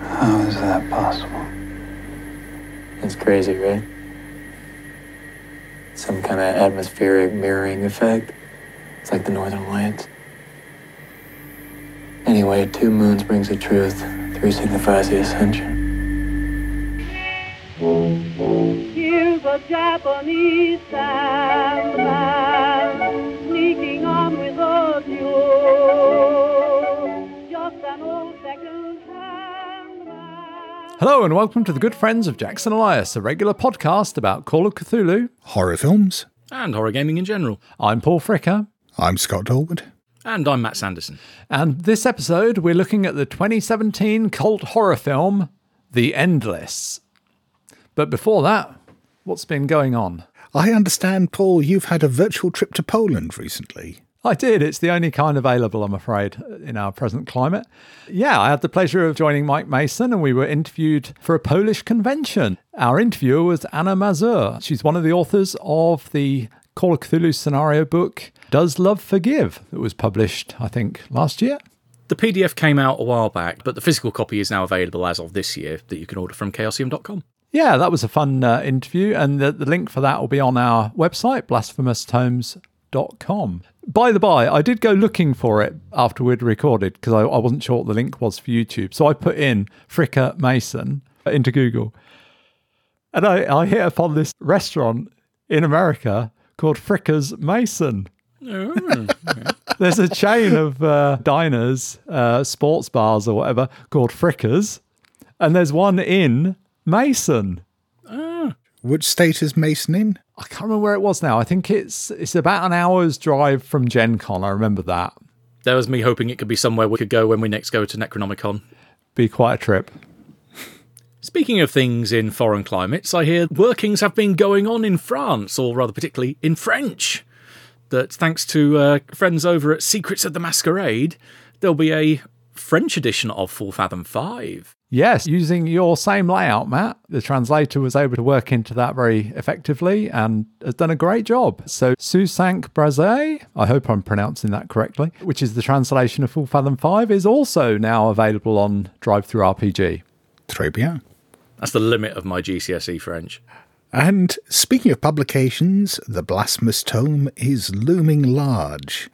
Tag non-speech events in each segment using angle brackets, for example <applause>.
How is that possible? It's crazy, right? Some kind of atmospheric mirroring effect. It's like the Northern Lights. Anyway, two moons brings the truth. Three signifies the ascension. Here's a Japanese sandman Hello and welcome to the good friends of Jackson Elias, a regular podcast about Call of Cthulhu. horror films. and horror gaming in general. I'm Paul Fricker, I'm Scott Dorward. And I'm Matt Sanderson. and this episode we're looking at the 2017 cult horror film The Endless. But before that, what's been going on? I understand, Paul, you've had a virtual trip to Poland recently. I did. It's the only kind available, I'm afraid, in our present climate. Yeah, I had the pleasure of joining Mike Mason and we were interviewed for a Polish convention. Our interviewer was Anna Mazur. She's one of the authors of the Call of Cthulhu scenario book, Does Love Forgive, that was published, I think, last year. The PDF came out a while back, but the physical copy is now available as of this year that you can order from chaosium.com. Yeah, that was a fun uh, interview, and the, the link for that will be on our website, blasphemoustomes.com. By the by, I did go looking for it after we'd recorded because I, I wasn't sure what the link was for YouTube. So I put in Fricker Mason into Google, and I, I hit upon this restaurant in America called Fricker's Mason. There's a chain of uh, diners, uh, sports bars, or whatever called Frickers, and there's one in Mason. Which state is Mason in? I can't remember where it was now. I think it's it's about an hour's drive from Gen Con. I remember that. There was me hoping it could be somewhere we could go when we next go to Necronomicon. Be quite a trip. Speaking of things in foreign climates, I hear workings have been going on in France, or rather particularly in French. That thanks to uh, friends over at Secrets of the Masquerade, there'll be a French edition of Full Fathom 5. Yes, using your same layout, Matt. The translator was able to work into that very effectively and has done a great job. So, Sous cinq brasses, I hope I'm pronouncing that correctly, which is the translation of Full Fathom 5, is also now available on DriveThruRPG. Très bien. That's the limit of my GCSE French. And speaking of publications, the Blasphemous Tome is looming large.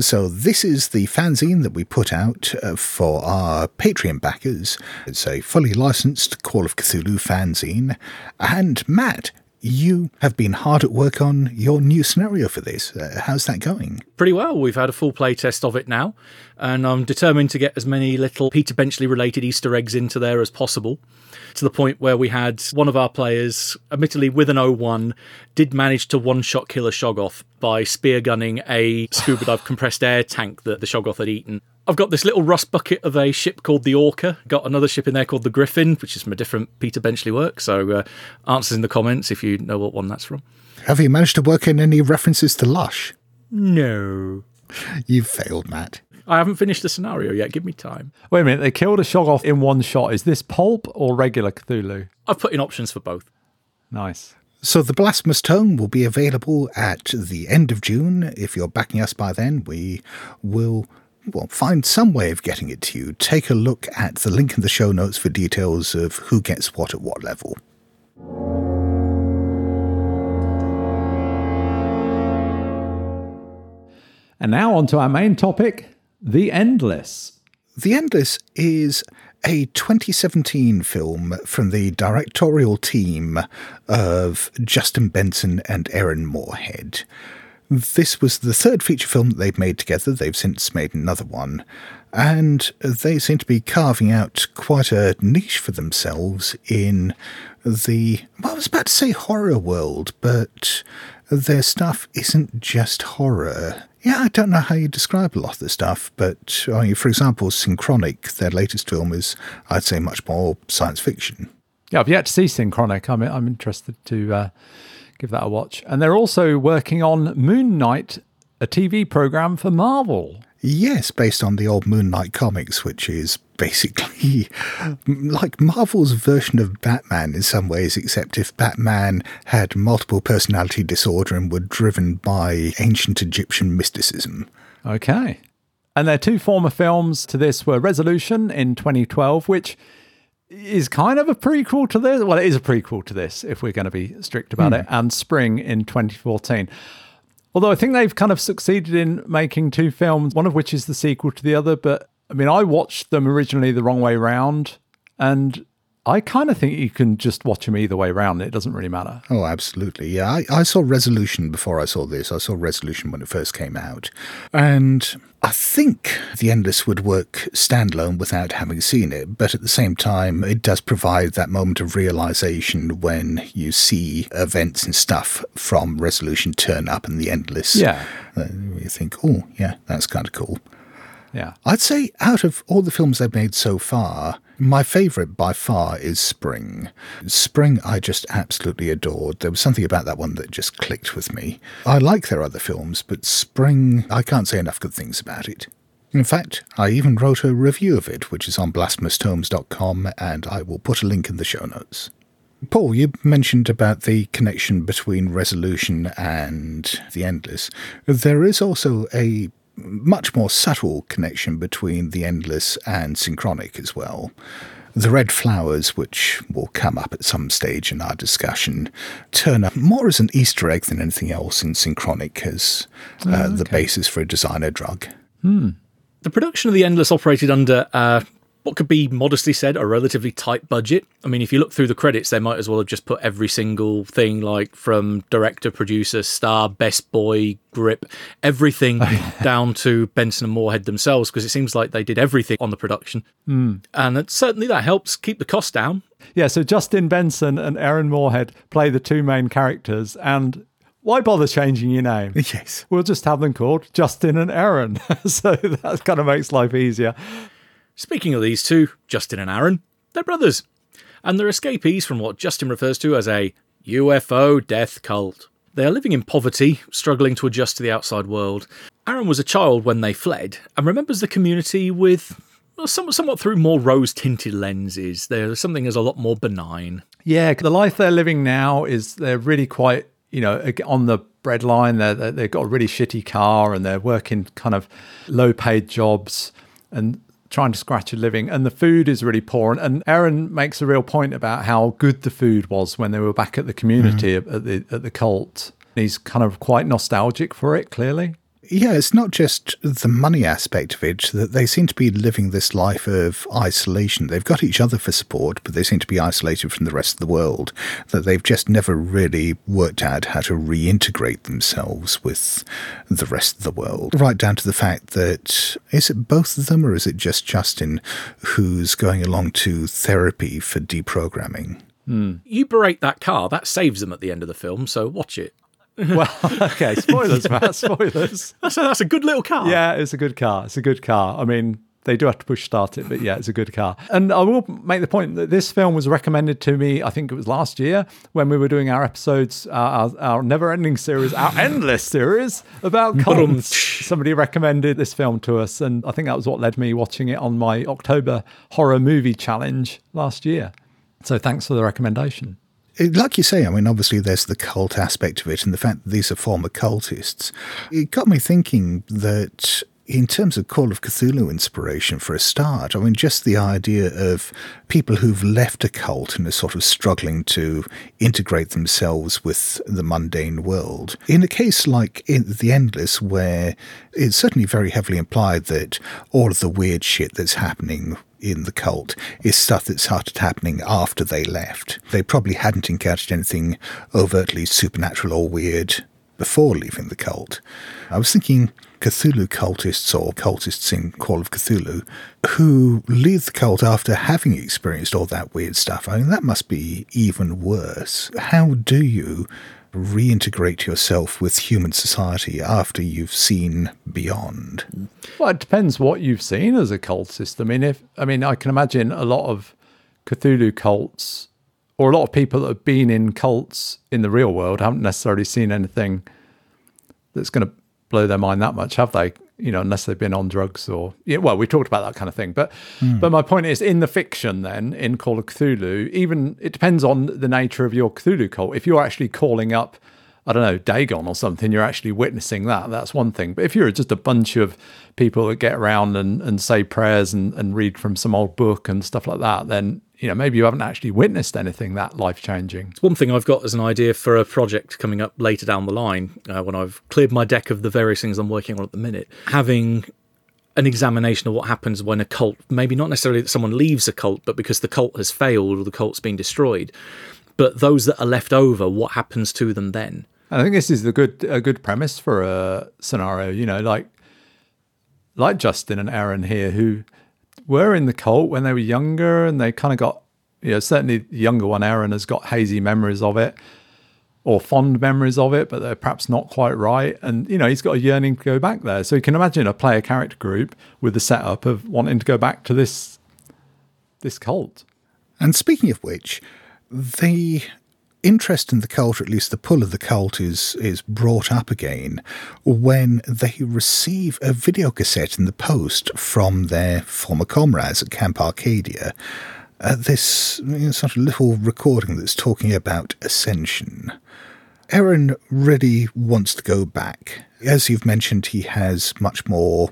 So, this is the fanzine that we put out uh, for our Patreon backers. It's a fully licensed Call of Cthulhu fanzine. And Matt, you have been hard at work on your new scenario for this. Uh, how's that going? pretty well. We've had a full play test of it now, and I'm determined to get as many little Peter Benchley related Easter eggs into there as possible. To the point where we had one of our players, admittedly with an 01, did manage to one shot kill a Shoggoth by spear gunning a scuba dive compressed air tank that the Shoggoth had eaten. I've got this little rust bucket of a ship called the Orca. Got another ship in there called the Griffin, which is from a different Peter Benchley work. So, uh, answers in the comments if you know what one that's from. Have you managed to work in any references to Lush? No. You've failed, Matt. I haven't finished the scenario yet. Give me time. Wait a minute, they killed a Shoggoth in one shot. Is this pulp or regular Cthulhu? I've put in options for both. Nice. So the Blasphemous Tome will be available at the end of June. If you're backing us by then, we will well find some way of getting it to you. Take a look at the link in the show notes for details of who gets what at what level. And now on to our main topic The Endless. The Endless is a 2017 film from the directorial team of Justin Benson and Aaron Moorhead. This was the third feature film that they've made together. They've since made another one. And they seem to be carving out quite a niche for themselves in the, well, I was about to say horror world, but their stuff isn't just horror. Yeah, I don't know how you describe a lot of the stuff, but I mean, for example, Synchronic, their latest film, is, I'd say, much more science fiction. Yeah, I've yet to see Synchronic. I'm, I'm interested to uh, give that a watch. And they're also working on Moon Knight, a TV program for Marvel. Yes, based on the old Moon Knight comics, which is basically <laughs> like Marvel's version of Batman in some ways, except if Batman had multiple personality disorder and were driven by ancient Egyptian mysticism. Okay. And their two former films to this were Resolution in 2012, which is kind of a prequel to this. Well, it is a prequel to this, if we're going to be strict about hmm. it, and Spring in 2014. Although I think they've kind of succeeded in making two films, one of which is the sequel to the other. But I mean, I watched them originally the wrong way round, and I kind of think you can just watch them either way round. It doesn't really matter. Oh, absolutely. Yeah, I, I saw Resolution before I saw this. I saw Resolution when it first came out. And I think The Endless would work standalone without having seen it. But at the same time, it does provide that moment of realization when you see events and stuff from Resolution turn up in The Endless. Yeah. Uh, you think, oh, yeah, that's kind of cool. Yeah. I'd say out of all the films they've made so far, my favourite by far is Spring. Spring, I just absolutely adored. There was something about that one that just clicked with me. I like their other films, but Spring, I can't say enough good things about it. In fact, I even wrote a review of it, which is on blasphemoustomes.com, and I will put a link in the show notes. Paul, you mentioned about the connection between Resolution and The Endless. There is also a much more subtle connection between The Endless and Synchronic as well. The red flowers, which will come up at some stage in our discussion, turn up more as an Easter egg than anything else in Synchronic as uh, the basis for a designer drug. The production of The Endless operated under uh, what could be modestly said a relatively tight budget. I mean, if you look through the credits, they might as well have just put every single thing, like from director, producer, star, best boy, grip, everything <laughs> oh, down to Benson and Moorhead themselves, because it seems like they did everything on the production. Hmm. And it, certainly that helps keep the cost down. Yeah, so Justin Benson and Aaron Moorhead play the two main characters, and why bother changing your name? <laughs> Yes. We'll just have them called Justin and Aaron. <laughs> so that kind of makes life easier. Speaking of these two, Justin and Aaron, they're brothers. And they're escapees from what Justin refers to as a UFO death cult. They are living in poverty, struggling to adjust to the outside world. Aaron was a child when they fled and remembers the community with well, somewhat, somewhat through more rose tinted lenses. There's something that's a lot more benign. Yeah, the life they're living now is they're really quite, you know, on the breadline. They've got a really shitty car and they're working kind of low paid jobs and trying to scratch a living. And the food is really poor. And, and Aaron makes a real point about how good the food was when they were back at the community mm. at, at the at the cult. He's kind of quite nostalgic for it, clearly. Yeah, it's not just the money aspect of it, that they seem to be living this life of isolation. They've got each other for support, but they seem to be isolated from the rest of the world. That they've just never really worked out how to reintegrate themselves with the rest of the world. Right down to the fact that is it both of them or is it just Justin who's going along to therapy for deprogramming? Hmm. You berate that car, that saves them at the end of the film, so watch it. <laughs> Well, okay, spoilers, Matt, spoilers. <laughs> That's a, that's a good little car. Yeah, it's a good car. It's a good car. I mean, they do have to push start it, but yeah, it's a good car. And I will make the point that this film was recommended to me, I think it was last year when we were doing our episodes, uh, our, our never ending series, our endless series about cults. Somebody recommended this film to us, and I think that was what led me watching it on my October horror movie challenge last year. So thanks for the recommendation. Like you say, I mean, obviously there's the cult aspect of it, and the fact that these are former cultists. It got me thinking that in terms of Call of Cthulhu inspiration for a start, I mean, just the idea of people who've left a cult and are sort of struggling to integrate themselves with the mundane world. In a case like The Endless, where it's certainly very heavily implied that all of the weird shit that's happening in the cult is stuff that started happening after they left. They probably hadn't encountered anything overtly supernatural or weird before leaving the cult. I was thinking Cthulhu cultists or cultists in Call of Cthulhu who leave the cult after having experienced all that weird stuff. I mean, that must be even worse. How do you reintegrate yourself with human society after you've seen beyond? Well, it depends what you've seen as a cultist. I mean, if I mean, I can imagine a lot of Cthulhu cults or a lot of people that have been in cults in the real world haven't necessarily seen anything that's going to blow their mind that much, have they? You know, unless they've been on drugs or yeah. Well, we talked about that kind of thing, but hmm. but my point is, in the fiction, then in Call of Cthulhu, even it depends on the nature of your Cthulhu cult. If you're actually calling up, I don't know, Dagon or something, you're actually witnessing that. That's one thing. But if you're just a bunch of people that get around and, and say prayers and, and read from some old book and stuff like that, then you know, maybe you haven't actually witnessed anything that life changing. it's One thing I've got as an idea for a project coming up later down the line, uh, when I've cleared my deck of the various things I'm working on at the minute, having an examination of what happens when a cult, maybe not necessarily that someone leaves a cult, but because the cult has failed or the cult's been destroyed, but those that are left over, what happens to them then? I think this is the good a good premise for a scenario. You know, like like Justin and Aaron here, who were in the cult when they were younger, and they kind of got you know certainly the younger one, Aaron, has got hazy memories of it or fond memories of it, but they're perhaps not quite right. And you know, he's got a yearning to go back there. So you can imagine a player character group with the setup of wanting to go back to this this cult. And speaking of which, the interest in the cult, or at least the pull of the cult, is is brought up again when they receive a video cassette in the post from their former comrades at Camp Arcadia. Uh, this you know, sort of little recording that's talking about ascension. Aaron really wants to go back. As you've mentioned, he has much more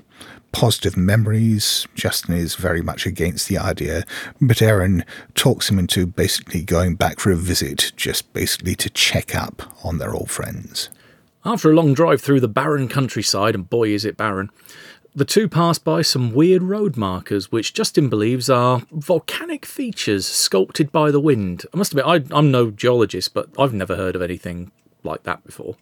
positive memories. Justin is very much against the idea, but Aaron talks him into basically going back for a visit, just basically to check up on their old friends. After a long drive through the barren countryside, and boy is it barren, the two pass by some weird road markers, which Justin believes are volcanic features sculpted by the wind. I must admit, I, I'm no geologist, but I've never heard of anything like that before.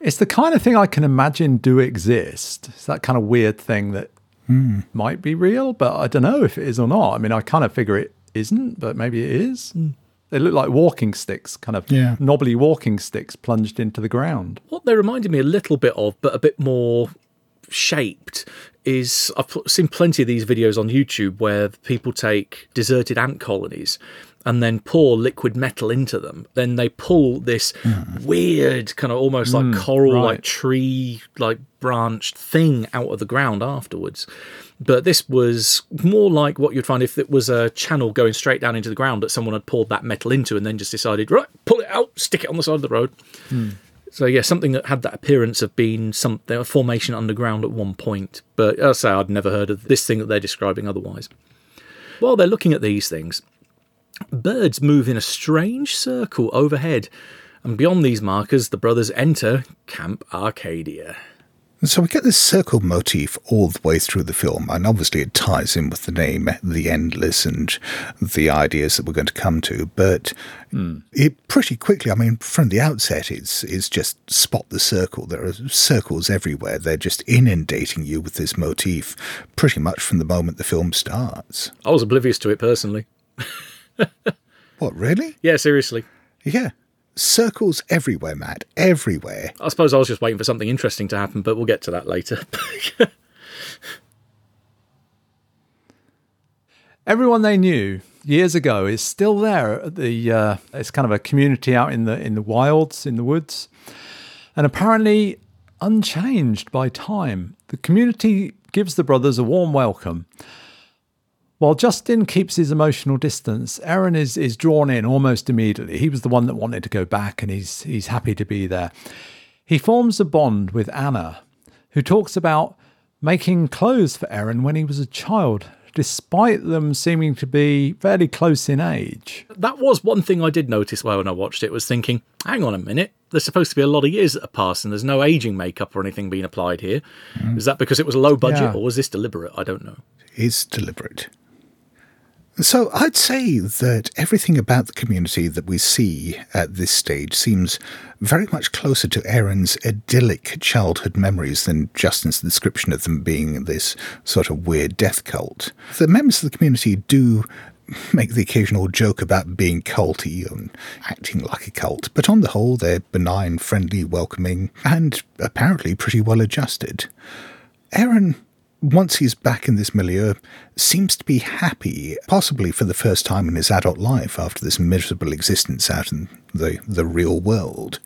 It's the kind of thing I can imagine do exist. It's that kind of weird thing that hmm. might be real, but I don't know if it is or not. I mean, I kind of figure it isn't, but maybe it is. Hmm. They look like walking sticks, kind of Yeah. knobbly walking sticks plunged into the ground. What they reminded me a little bit of, but a bit more shaped, is I've seen plenty of these videos on YouTube where people take deserted ant colonies and then pour liquid metal into them. Then they pull this hmm. weird, kind of almost like hmm, coral, like tree, like branched thing out of the ground afterwards. But this was more like what you'd find if it was a channel going straight down into the ground that someone had poured that metal into and then just decided, right, pull it out, stick it on the side of the road. Hmm. So yeah, something that had that appearance of being something a formation underground at one point. But I say, I'd never heard of this thing that they're describing otherwise. While they're looking at these things, birds move in a strange circle overhead, and beyond these markers, the brothers enter Camp Arcadia. So we get this circle motif all the way through the film, and obviously it ties in with the name The Endless and the ideas that we're going to come to. But hmm. it pretty quickly, I mean, from the outset, it's it's just spot the circle. There are circles everywhere. They're just inundating you with this motif pretty much from the moment the film starts. I was oblivious to it personally. <laughs> What, really? Yeah, seriously. Yeah. Circles everywhere, Matt. Everywhere. I suppose I was just waiting for something interesting to happen, but we'll get to that later. <laughs> Everyone they knew years ago is still there. At the uh, it's kind of a community out in the in the wilds, in the woods, and apparently unchanged by time. The community gives the brothers a warm welcome. While Justin keeps his emotional distance, Aaron is is drawn in almost immediately. He was the one that wanted to go back, and he's he's happy to be there. He forms a bond with Anna, who talks about making clothes for Aaron when he was a child, despite them seeming to be fairly close in age. that was one thing I did notice while when I watched it was thinking, hang on a minute, there's supposed to be a lot of years that have passed and there's no aging makeup or anything being applied here. Mm. Is that because it was low budget Yeah. or was this deliberate? I don't know. is deliberate. So I'd say that everything about the community that we see at this stage seems very much closer to Aaron's idyllic childhood memories than Justin's description of them being this sort of weird death cult. The members of the community do make the occasional joke about being culty and acting like a cult, but on the whole they're benign, friendly, welcoming, and apparently pretty well adjusted. Aaron, once he's back in this milieu, seems to be happy, possibly for the first time in his adult life after this miserable existence out in the, the real world.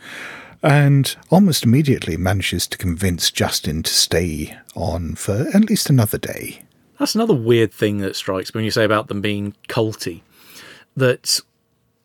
And almost immediately manages to convince Justin to stay on for at least another day. That's another weird thing that strikes me when you say about them being culty. That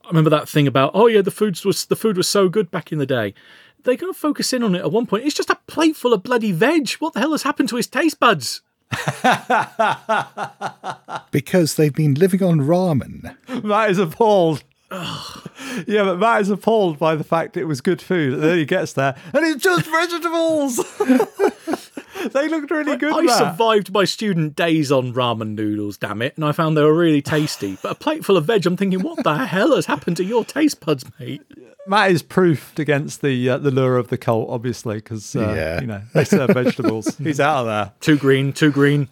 I remember that thing about oh yeah the food was the food was so good back in the day. They kind of focus in on it at one point. It's just a plate full of bloody veg. What the hell has happened to his taste buds? <laughs> because they've been living on ramen. Matt is appalled. Yeah, but Matt is appalled by the fact it was good food. And then he gets there and it's just <laughs> vegetables. <laughs> they looked really good. I Matt. survived my student days on ramen noodles, damn it, and I found they were really tasty. But a plate full of veg, I'm thinking, what the hell has happened to your taste buds, mate? Matt is proofed against the uh, the lure of the cult, obviously, because uh, Yeah. you know they serve vegetables. <laughs> He's out of there. Too green, too green.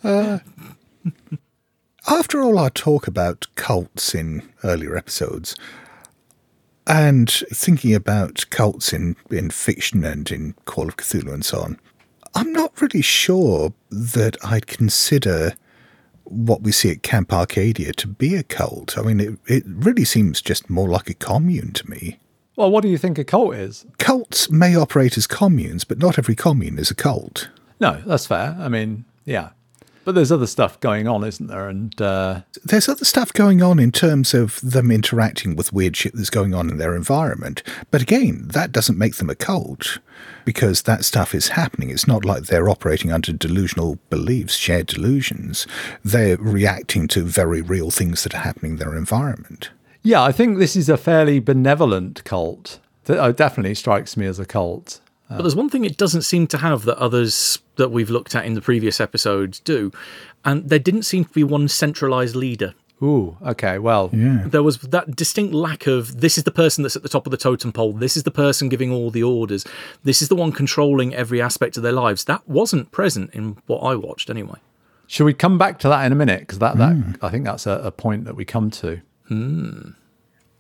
After all our talk about cults in earlier episodes, and thinking about cults in, in fiction and in Call of Cthulhu and so on, I'm not really sure that I'd consider what we see at Camp Arcadia to be a cult. I mean, it, it really seems just more like a commune to me. Well, what do you think a cult is? Cults may operate as communes, but not every commune is a cult. No, that's fair. I mean, yeah, but there's other stuff going on, isn't there? And uh, There's other stuff going on in terms of them interacting with weird shit that's going on in their environment. But again, that doesn't make them a cult because that stuff is happening. It's not like they're operating under delusional beliefs, shared delusions. They're reacting to very real things that are happening in their environment. yeah, I think this is a fairly benevolent cult. That uh, definitely strikes me as a cult. But there's one thing it doesn't seem to have that others that we've looked at in the previous episodes do, and there didn't seem to be one centralized leader. Ooh, okay, well, yeah. There was that distinct lack of this is the person that's at the top of the totem pole, this is the person giving all the orders, this is the one controlling every aspect of their lives. That wasn't present in what I watched anyway. should we come back to that in a minute? Because that, that hmm. I think that's a, a point that we come to. Hmm.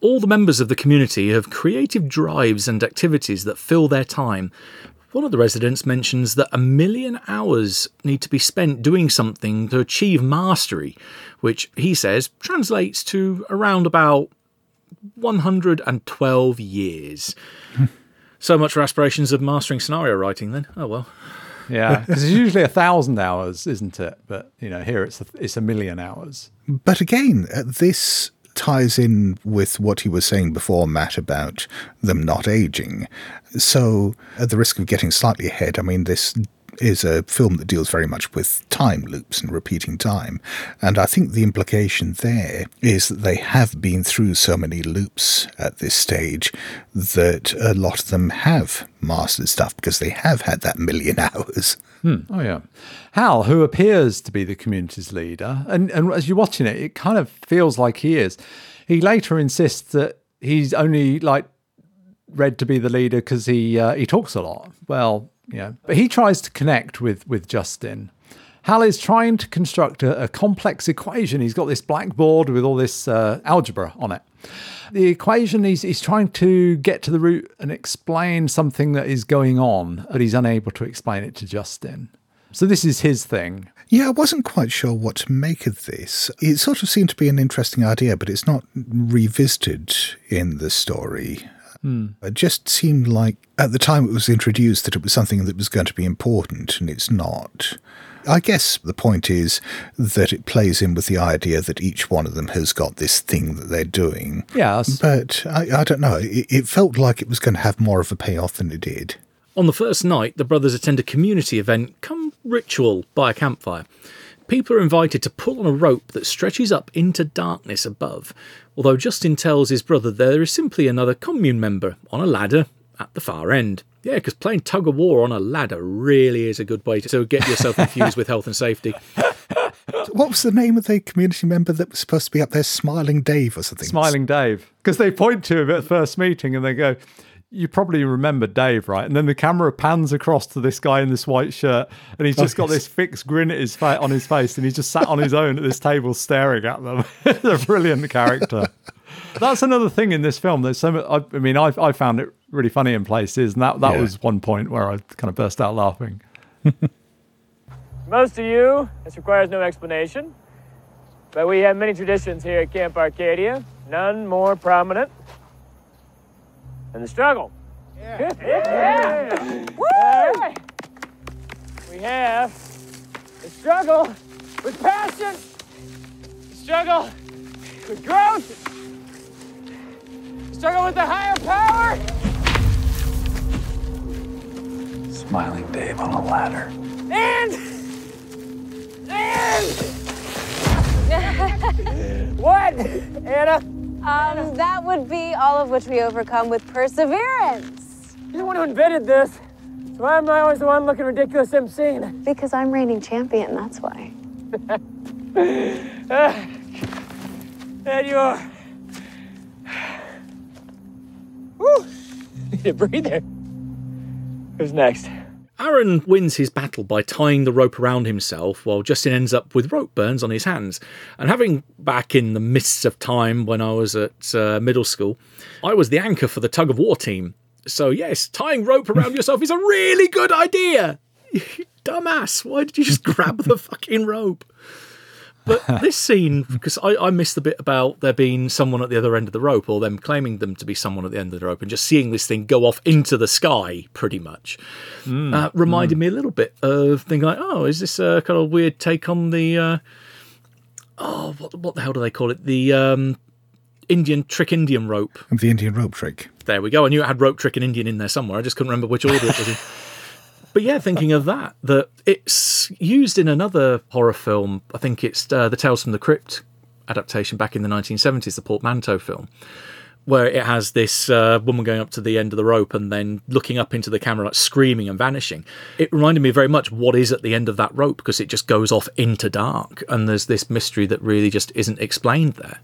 All the members of the community have creative drives and activities that fill their time. One of the residents mentions that a million hours need to be spent doing something to achieve mastery, which he says translates to around about 112 years. <laughs> so much for aspirations of mastering scenario writing, then. Oh well. Yeah, because it's usually a thousand hours, isn't it? But you know, here it's a, it's a million hours. But again, uh, this ties in with what he was saying before, Matt, about them not aging. So, at the risk of getting slightly ahead, I mean, this is a film that deals very much with time loops and repeating time. And I think the implication there is that they have been through so many loops at this stage that a lot of them have mastered stuff because they have had that million <laughs> hours. Oh yeah, Hal, who appears to be the community's leader, and and as you're watching it, it kind of feels like he is. He later insists that he's only like read to be the leader because he uh, he talks a lot. Well, yeah, but he tries to connect with with Justin. Hal is trying to construct a, a complex equation. He's got this blackboard with all this uh, algebra on it. The equation, he's, he's trying to get to the root and explain something that is going on, but he's unable to explain it to Justin. So this is his thing. Yeah, I wasn't quite sure what to make of this. It sort of seemed to be an interesting idea, but it's not revisited in the story. Hmm. It just seemed like at the time it was introduced that it was something that was going to be important, and it's not. I guess the point is that it plays in with the idea that each one of them has got this thing that they're doing. Yeah, But I, I don't know. It, it felt like it was going to have more of a payoff than it did. On the first night, the brothers attend a community event, come ritual, by a campfire. People are invited to pull on a rope that stretches up into darkness above, although Justin tells his brother there is simply another commune member on a ladder at the far end. Yeah, because playing tug of war on a ladder really is a good way to get yourself infused with health and safety. What was the name of the community member that was supposed to be up there? Smiling Dave or something? Smiling Dave. Because they point to him at the first meeting and they go, You probably remember Dave, right? And then the camera pans across to this guy in this white shirt and he's just got this fixed grin at his fa- on his face and he's just sat on his own at this table staring at them. <laughs> it's a brilliant character. That's another thing in this film. There's so much, I, I mean, I, I found it really funny in places, and that, that Yeah. was one point where I kind of burst out laughing. <laughs> Most of you, this requires no explanation, but we have many traditions here at Camp Arcadia, none more prominent than the struggle. Yeah. <laughs> yeah. All right. We have the struggle with passion, the struggle with growth, the struggle with the higher power. Smiling Dave on a ladder. And! And, <laughs> what? Anna? Um, that would be all of which we overcome with perseverance. You're the one who invented this. So why am I always the one looking ridiculous emceeing? Because I'm reigning champion, that's why. <laughs> There you are. Woo! Need a <laughs> breather. Who's next? Aaron wins his battle by tying the rope around himself, while Justin ends up with rope burns on his hands. And having back in the mists of time when I was at uh, middle school, I was the anchor for the tug of war team. So, yes, tying rope around <laughs> yourself is a really good idea. <laughs> You dumbass. Why did you just grab the fucking rope? But <laughs> this scene, because I, I missed the bit about there being someone at the other end of the rope, or them claiming them to be someone at the end of the rope, and just seeing this thing go off into the sky, pretty much, uh, reminded me a little bit of thinking like, oh, is this a kind of weird take on the, uh, oh, what, what the hell do they call it? The um, Indian trick Indian rope. The Indian rope trick. There we go. I knew it had rope trick and Indian in there somewhere. I just couldn't remember which order it was in. <laughs> But yeah, thinking of that, that it's used in another horror film. I think it's uh, the Tales from the Crypt adaptation back in the 1970s, the portmanteau film, where it has this uh, woman going up to the end of the rope and then looking up into the camera, like screaming and vanishing. It reminded me very much what is at the end of that rope because it just goes off into dark and there's this mystery that really just isn't explained there.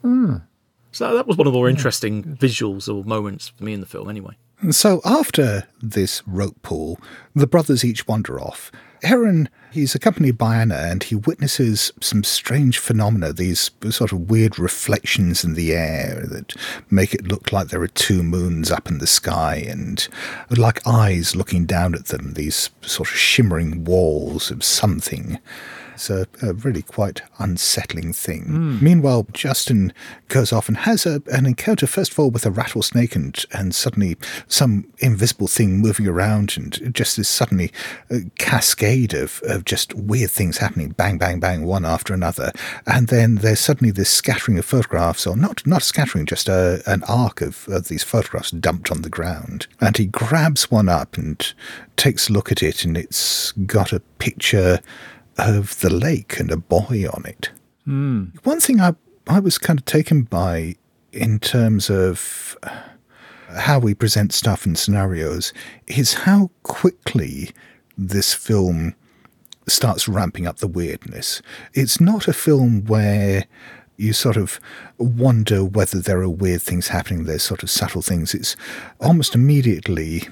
So that was one of the more interesting visuals or moments for me in the film, anyway. So after this rope pull, the brothers each wander off. Aaron, he's accompanied by Anna and he witnesses some strange phenomena, these sort of weird reflections in the air that make it look like there are two moons up in the sky and like eyes looking down at them, these sort of shimmering walls of something. It's a, a really quite unsettling thing. Meanwhile, Justin goes off and has a, an encounter, first of all, with a rattlesnake, and, and suddenly some invisible thing moving around, and just this suddenly uh, cascade of, of just weird things happening bang, bang, bang, one after another. And then there's suddenly this scattering of photographs, or not, not scattering, just a, an arc of, of these photographs dumped on the ground. And he grabs one up and takes a look at it, and it's got a picture of the lake and a boy on it. Hmm. One thing I I was kind of taken by in terms of uh, how we present stuff in scenarios is how quickly this film starts ramping up the weirdness. It's not a film where you sort of wonder whether there are weird things happening, there's sort of subtle things. It's almost immediately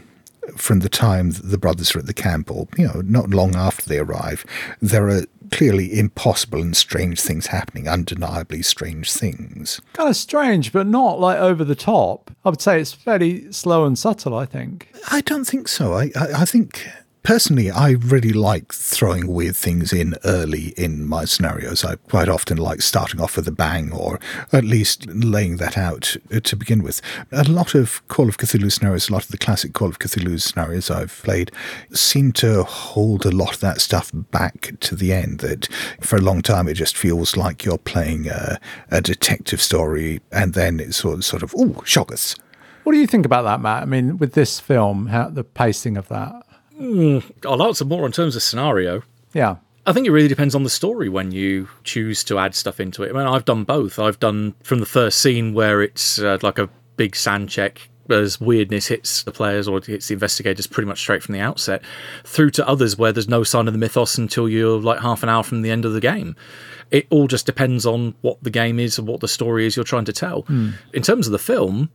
from the time the brothers are at the camp, or you know, not long after they arrive, there are clearly impossible and strange things happening, undeniably strange things. Kind of strange, but not like over the top. I would say it's fairly slow and subtle, I think. I don't think so. I, I, I think personally, I really like throwing weird things in early in my scenarios. I quite often like starting off with a bang or at least laying that out uh, to begin with. A lot of Call of Cthulhu scenarios, a lot of the classic Call of Cthulhu scenarios I've played seem to hold a lot of that stuff back to the end. That for a long time it just feels like you're playing a, a detective story and then it's sort of, sort of ooh, shockers. What do you think about that, Matt? I mean, with this film, how the pacing of that? I'll answer more in terms of scenario. Yeah. I think it really depends on the story when you choose to add stuff into it. I mean, I've done both. I've done from the first scene where it's uh, like a big sand check as weirdness hits the players or hits the investigators pretty much straight from the outset, through to others where there's no sign of the mythos until you're like half an hour from the end of the game. It all just depends on what the game is and what the story is you're trying to tell. In terms of the film,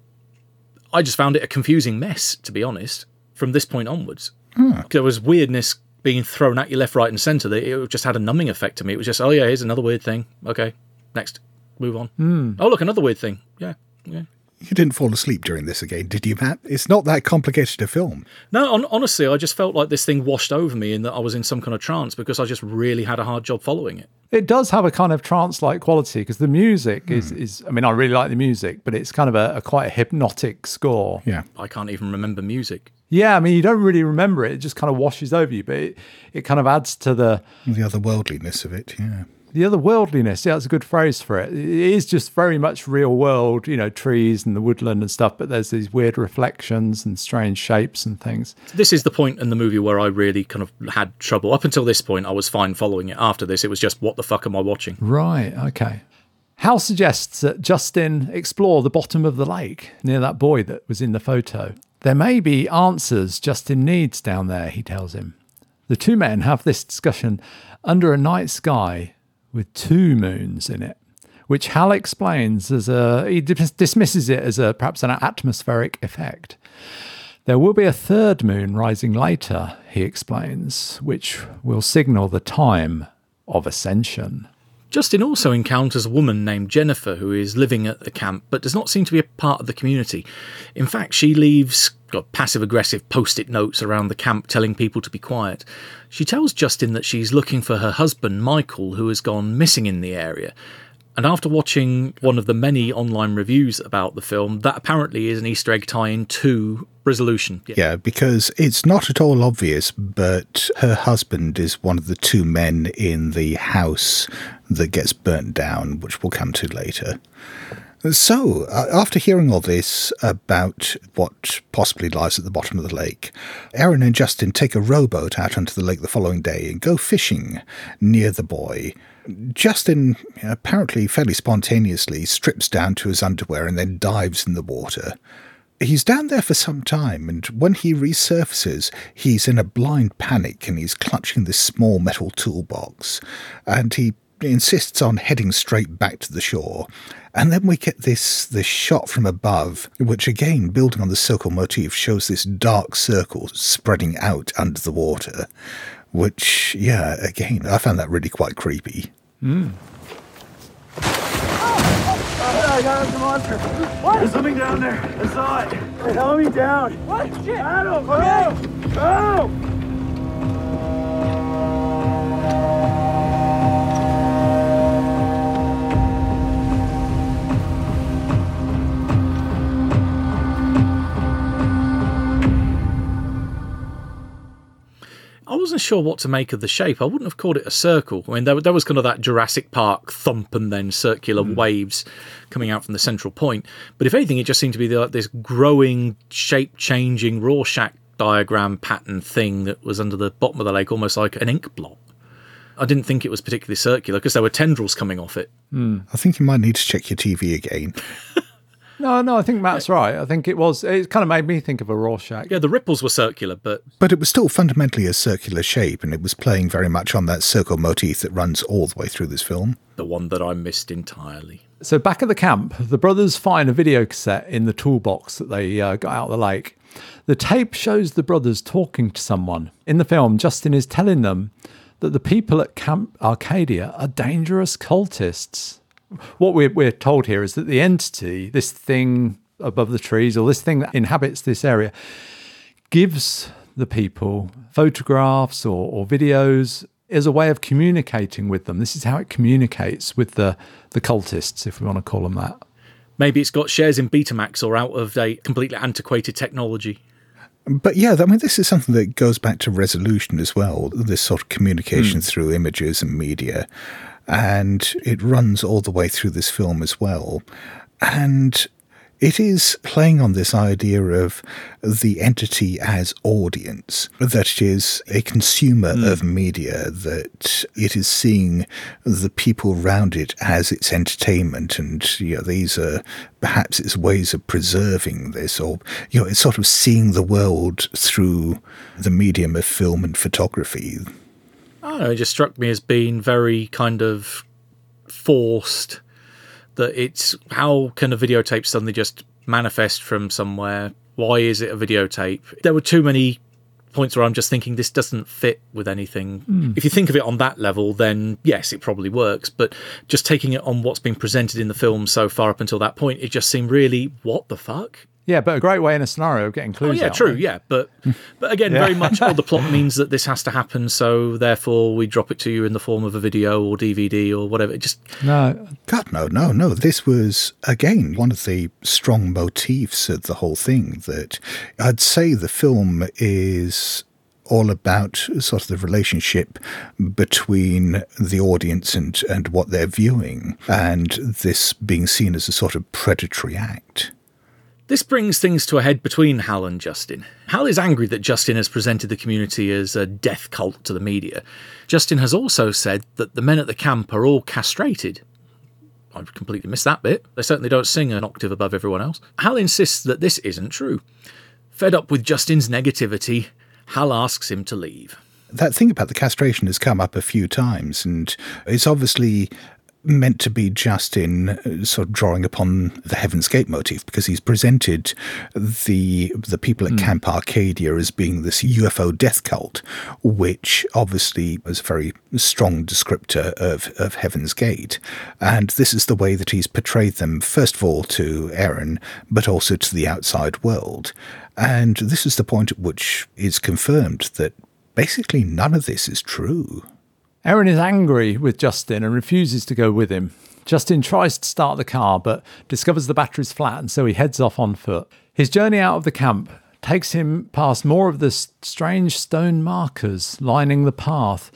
I just found it a confusing mess, to be honest, from this point onwards. Hmm. There was weirdness being thrown at you left, right, and centre. That It just had a numbing effect to me. It was just, oh yeah, here's another weird thing. Okay, next, move on. Hmm. Oh look, another weird thing. Yeah, yeah. You didn't fall asleep during this again, did you, Matt? It's not that complicated a film. No, on, honestly, I just felt like this thing washed over me and that I was in some kind of trance because I just really had a hard job following it. It does have a kind of trance-like quality because the music hmm. is, is. I mean, I really like the music, but it's kind of a, a quite a hypnotic score. Yeah. I can't even remember music. Yeah, I mean, you don't really remember it; it just kind of washes over you. But it, it kind of adds to the The otherworldliness of it, yeah. the otherworldliness. Yeah, that's a good phrase for it. It is just very much real world, you know, trees and the woodland and stuff, but there's these weird reflections and strange shapes and things. This is the point in the movie where I really kind of had trouble. Up until this point, I was fine following it. After this, it was just, what the fuck am I watching? Right, okay. Hal suggests that Justin explore the bottom of the lake near that boy that was in the photo. There may be answers Justin needs down there, he tells him. The two men have this discussion under a night sky with two moons in it, which Hal explains as a he dismisses it as a perhaps an atmospheric effect. There will be a third moon rising later, he explains, which will signal the time of ascension. Justin also encounters a woman named Jennifer who is living at the camp but does not seem to be a part of the community. In fact, she leaves passive aggressive post it notes around the camp telling people to be quiet. She tells Justin that she's looking for her husband, Michael, who has gone missing in the area. And after watching one of the many online reviews about the film, that apparently is an Easter egg tie in to Resolution. Yeah, because it's not at all obvious, but her husband is one of the two men in the house that gets burnt down, which we'll come to later. So, uh, after hearing all this about what possibly lies at the bottom of the lake, Aaron and Justin take a rowboat out onto the lake the following day and go fishing near the boy. Justin, apparently fairly spontaneously, strips down to his underwear and then dives in the water. He's down there for some time, and when he resurfaces, he's in a blind panic and he's clutching this small metal toolbox. And he insists on heading straight back to the shore. And then we get this this shot from above, which again, building on the circle motif, shows this dark circle spreading out under the water. Which, yeah, again, I found that really quite creepy. I got the monster. What? There's something down there. I saw it. They're held me down. What? Shit. Adam, go! Go! I wasn't sure what to make of the shape. I wouldn't have called it a circle. I mean, there, there was kind of that Jurassic Park thump and then circular mm. waves coming out from the central point. But if anything, it just seemed to be like this growing, shape changing Rorschach diagram pattern thing that was under the bottom of the lake, almost like an ink blot. I didn't think it was particularly circular because there were tendrils coming off it. Hmm. I think you might need to check your TV again. <laughs> No, no, I think Matt's right. I think it was, it kind of made me think of a Rorschach. Yeah, the ripples were circular, but But it was still fundamentally a circular shape, and it was playing very much on that circle motif that runs all the way through this film. the one that I missed entirely. So back at the camp, the brothers find a video cassette in the toolbox that they uh, got out of the lake. The tape shows the brothers talking to someone. In the film, Justin is telling them that the people at Camp Arcadia are dangerous cultists. What we're, we're told here is that the entity, this thing above the trees, or this thing that inhabits this area, gives the people photographs or, or videos as a way of communicating with them. This is how it communicates with the, the cultists, if we want to call them that. Maybe it's got shares in Betamax or out of date, completely antiquated technology. But yeah, I mean, this is something that goes back to resolution as well. This sort of communication hmm. through images and media, and it runs all the way through this film as well. And it is playing on this idea of the entity as audience, that it is a consumer hmm. of media, that it is seeing the people around it as its entertainment, and you know, these are perhaps its ways of preserving this, or you know, it's sort of seeing the world through the medium of film and photography. I don't know, it just struck me as being very kind of forced that it's how can a videotape suddenly just manifest from somewhere? Why is it a videotape? There were too many points where I'm just thinking this doesn't fit with anything. Hmm. If you think of it on that level, then yes, it probably works. But just taking it on what's been presented in the film so far up until that point, it just seemed really what the fuck? Yeah, but a great way in a scenario of getting Oh clues. yeah, out true. there. Yeah, but but again, very much all the plot <laughs> means that this has to happen. So therefore, we drop it to you in the form of a video or DVD or whatever. It just No, God, no, no, no. This was, again, one of the strong motifs of the whole thing that I'd say the film is all about sort of the relationship between the audience and, and what they're viewing, and this being seen as a sort of predatory act. This brings things to a head between Hal and Justin. Hal is angry that Justin has presented the community as a death cult to the media. Justin has also said that the men at the camp are all castrated. I've completely missed that bit. They certainly don't sing an octave above everyone else. Hal insists that this isn't true. Fed up with Justin's negativity, Hal asks him to leave. That thing about the castration has come up a few times, and it's obviously meant to be Justin uh, sort of drawing upon the Heaven's Gate motif because he's presented the the people at Camp Arcadia as being this UFO death cult, which obviously is a very strong descriptor of, of Heaven's Gate. And this is the way that he's portrayed them, first of all to Aaron, but also to the outside world. And this is the point at which is confirmed that basically none of this is true. Aaron is angry with Justin and refuses to go with him. Justin tries to start the car but discovers the battery's flat and so he heads off on foot. His journey out of the camp takes him past more of the strange stone markers lining the path.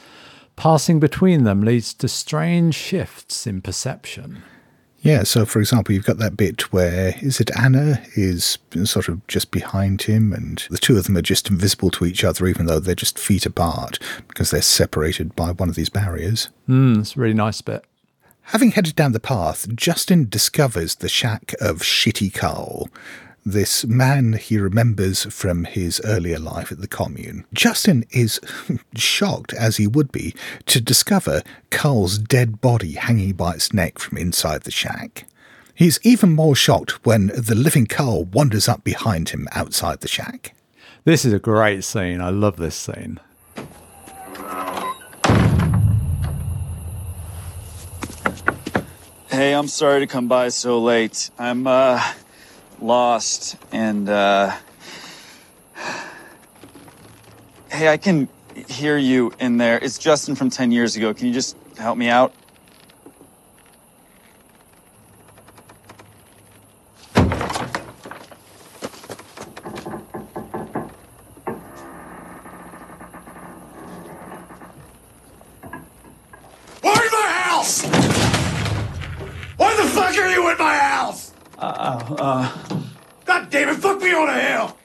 Passing between them leads to strange shifts in perception. Yeah, so for example, you've got that bit where is it Anna is sort of just behind him, and the two of them are just invisible to each other, even though they're just feet apart because they're separated by one of these barriers. Hmm, it's a really nice bit. Having headed down the path, Justin discovers the shack of Shitty Carl, this man he remembers from his earlier life at the commune. Justin is <laughs> shocked, as he would be, to discover Carl's dead body hanging by its neck from inside the shack. He's even more shocked when the living Carl wanders up behind him outside the shack. This is a great scene. I love this scene. Hey, I'm sorry to come by so late. I'm uh lost and uh Hey, I can hear you in there. It's Justin from 10 years ago. Can you just help me out? Why in my house? Why the fuck are you in my house? Uh, uh, God damn it, fuck me on a hill!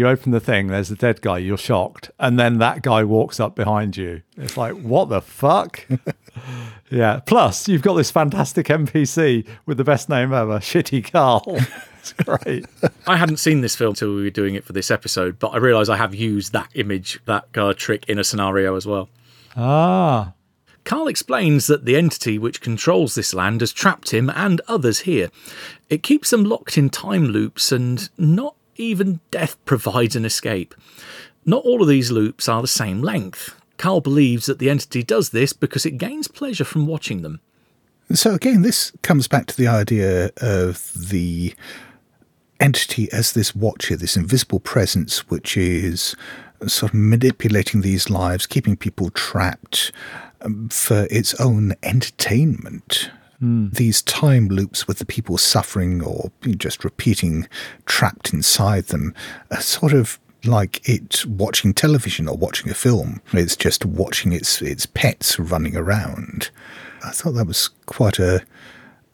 You open the thing, there's a dead guy, you're shocked, and then that guy walks up behind you. It's like, what the fuck? <laughs> yeah. Plus, you've got this fantastic NPC with the best name ever, Shitty Carl. <laughs> it's great. I hadn't seen this film until we were doing it for this episode, but I realise I have used that image, that uh, trick in a scenario as well. Ah. Carl explains that the entity which controls this land has trapped him and others here. It keeps them locked in time loops, and not even death provides an escape. Not all of these loops are the same length. Carl believes that the entity does this because it gains pleasure from watching them. So again, this comes back to the idea of the entity as this watcher, this invisible presence, which is sort of manipulating these lives, keeping people trapped um, for its own entertainment. Hmm. These time loops with the people suffering or just repeating, trapped inside them, are sort of like it watching television or watching a film. It's just watching its its pets running around. I thought that was quite a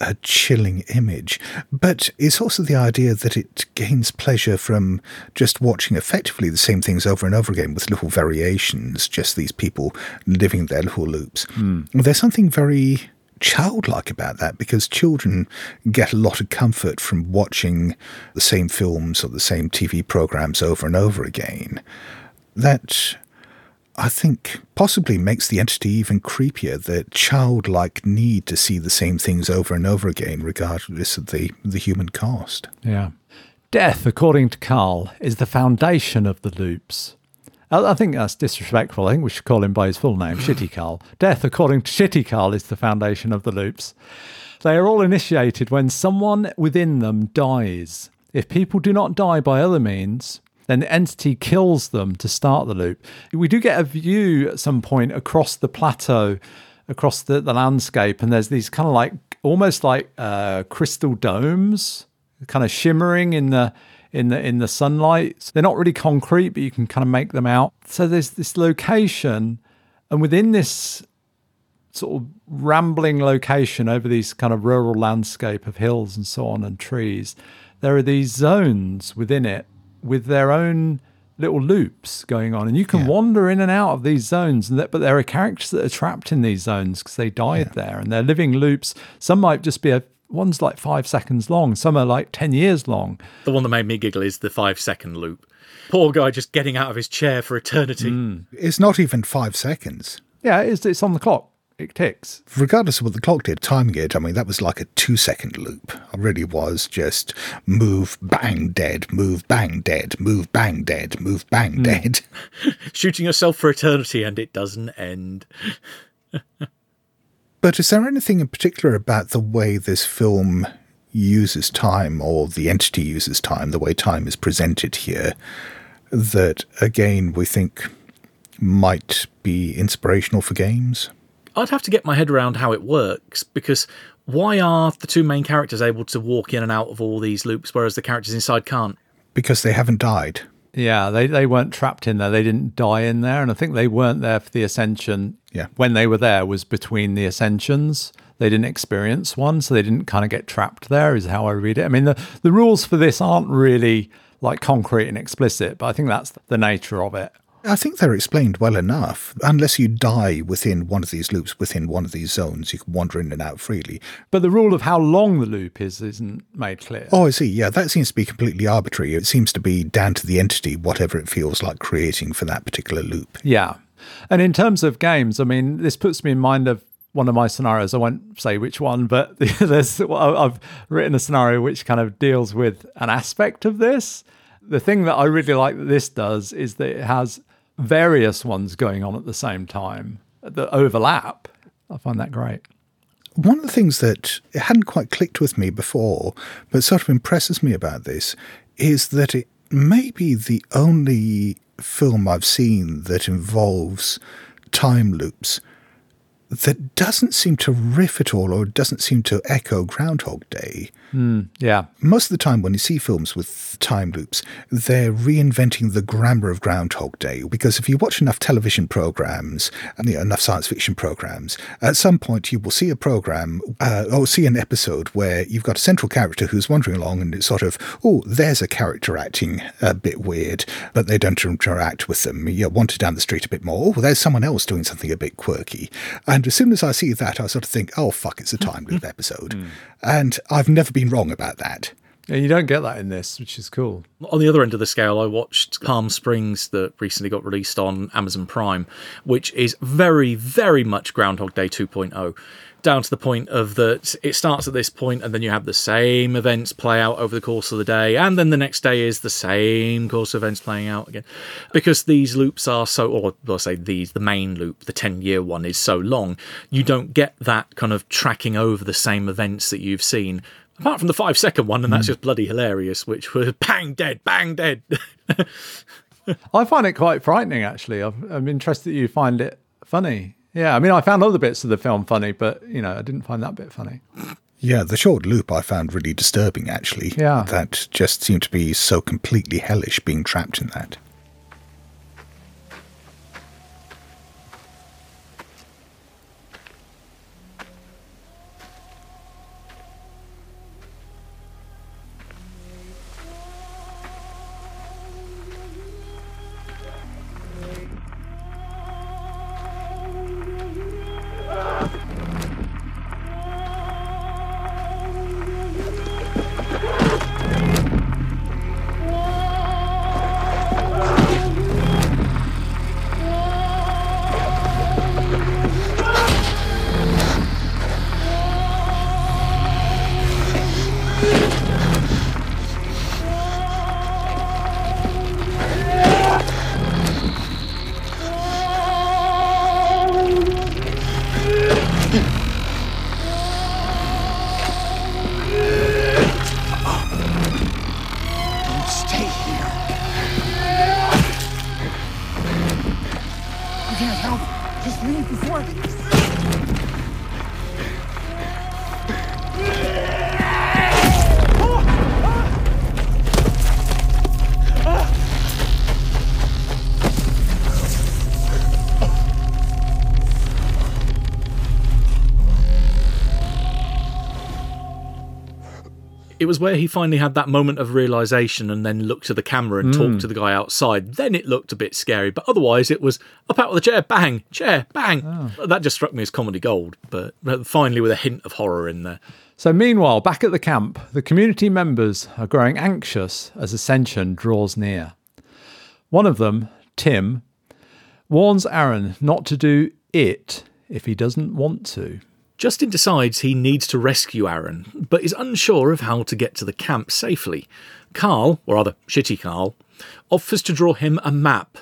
a chilling image. But it's also the idea that it gains pleasure from just watching effectively the same things over and over again with little variations, just these people living their little loops. Hmm. There's something very childlike about that because children get a lot of comfort from watching the same films or the same TV programs over and over again. That I think possibly makes the entity even creepier, the childlike need to see the same things over and over again, regardless of the, the human cost. Yeah. Death, according to Carl, is the foundation of the loops. I I think that's disrespectful. I think we should call him by his full name, Shitty <laughs> Carl. Death, according to Shitty Carl, is the foundation of the loops. They are all initiated when someone within them dies. If people do not die by other means, then the entity kills them to start the loop. We do get a view at some point across the plateau, across the, the landscape, and there's these kind of like almost like uh, crystal domes, kind of shimmering in the in the in the sunlight. They're not really concrete, but you can kind of make them out. So there's this location, and within this sort of rambling location over these kind of rural landscape of hills and so on and trees, there are these zones within it with their own little loops going on, and you can wander in and out of these zones. And that, but there are characters that are trapped in these zones because they died there, and they're living loops. Some might just be a one's like five seconds long, some are like ten years long. The one that made me giggle is the five second loop. Poor guy just getting out of his chair for eternity. Hmm. It's not even five seconds. Yeah, it's it's on the clock. It ticks. Regardless of what the clock did, timing it, I mean, that was like a two second loop. It really was just move, bang, dead, move, bang, dead, move, bang, dead, move, bang, hmm. dead. <laughs> Shooting yourself for eternity and it doesn't end. <laughs> But is there anything in particular about the way this film uses time, or the entity uses time, the way time is presented here, that again we think might be inspirational for games? I'd have to get my head around how it works because why are the two main characters able to walk in and out of all these loops whereas the characters inside can't? Because they haven't died. Yeah, they, they weren't trapped in there. They didn't die in there. And I think they weren't there for the ascension. Yeah. When they were there was between the ascensions. They didn't experience one, so they didn't kind of get trapped there, is how I read it. I mean, the, the rules for this aren't really like concrete and explicit, but I think that's the nature of it. I think they're explained well enough. Unless you die within one of these loops, within one of these zones, you can wander in and out freely. But the rule of how long the loop is isn't made clear. Oh, I see. Yeah, that seems to be completely arbitrary. It seems to be down to the entity, whatever it feels like creating for that particular loop. Yeah. And in terms of games, I mean, this puts me in mind of one of my scenarios. I won't say which one, but <laughs> there's I've written a scenario which kind of deals with an aspect of this. The thing that I really like that this does is that it has various ones going on at the same time that overlap. I find that great. One of the things that it hadn't quite clicked with me before, but sort of impresses me about this, is that it may be the only film I've seen that involves time loops that doesn't seem to riff at all or doesn't seem to echo Groundhog Day. Mm, yeah. Most of the time, when you see films with time loops, they're reinventing the grammar of Groundhog Day. Because if you watch enough television programs and you know, enough science fiction programs, at some point you will see a program uh, or see an episode where you've got a central character who's wandering along and it's sort of, oh, there's a character acting a bit weird, but they don't interact with them. You wander down the street a bit more. Oh, there's someone else doing something a bit quirky. And as soon as I see that, I sort of think, oh, fuck, it's a time loop <laughs> episode. And I've never been wrong about that. And you don't get that in this, which is cool. On the other end of the scale, I watched Palm Springs that recently got released on Amazon Prime, which is very, very much Groundhog Day 2.0. Down to the point of that it starts at this point, and then you have the same events play out over the course of the day, and then the next day is the same course of events playing out again. Because these loops are so, or I'll say these, the main loop, the 10 year one is so long, you don't get that kind of tracking over the same events that you've seen apart from the five second one, and that's hmm. just bloody hilarious, which was <laughs> bang dead, bang dead. <laughs> I find it quite frightening, actually. I'm, I'm interested that you find it funny. Yeah, I mean, I found other bits of the film funny, but you know, I didn't find that bit funny. Yeah, the short loop I found really disturbing, actually. Yeah. That just seemed to be so completely hellish being trapped in that. We need to swerve. It was where he finally had that moment of realization and then looked to the camera and talked mm. to the guy outside. Then it looked a bit scary, but otherwise it was up out of the chair, bang, chair, bang. Oh. That just struck me as comedy gold, but finally with a hint of horror in there. So, meanwhile, back at the camp, the community members are growing anxious as Ascension draws near. One of them, Tim, warns Aaron not to do it if he doesn't want to. Justin decides he needs to rescue Aaron, but is unsure of how to get to the camp safely. Carl, or rather, Shitty Carl, offers to draw him a map.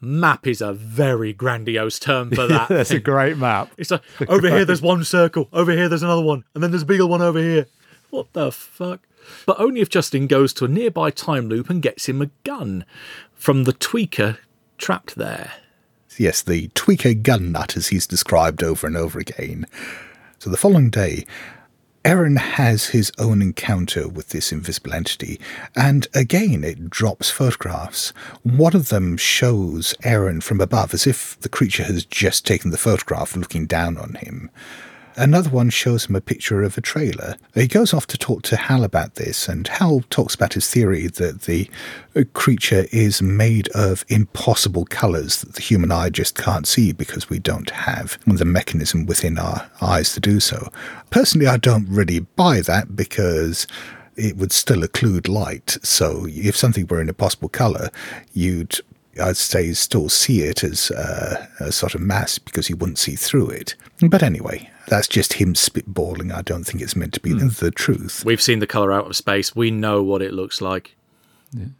Map is a very grandiose term for <laughs> that. That's a great map. It's like, over here there's one circle, over here there's another one, and then there's a bigger one over here. What the fuck? But only if Justin goes to a nearby time loop and gets him a gun from the tweaker trapped there. Yes, the tweaker gun nut, as he's described over and over again. So the following day, Aaron has his own encounter with this invisible entity, and again it drops photographs. One of them shows Aaron from above as if the creature has just taken the photograph looking down on him. Another one shows him a picture of a trailer. He goes off to talk to Hal about this, and Hal talks about his theory that the uh, creature is made of impossible colours that the human eye just can't see because we don't have the mechanism within our eyes to do so. Personally, I don't really buy that because it would still occlude light. So if something were in a possible colour, you'd I'd say still see it as uh, a sort of mass because you wouldn't see through it. But anyway, that's just him spitballing. I don't think it's meant to be the truth. We've seen the colour out of space, we know what it looks like.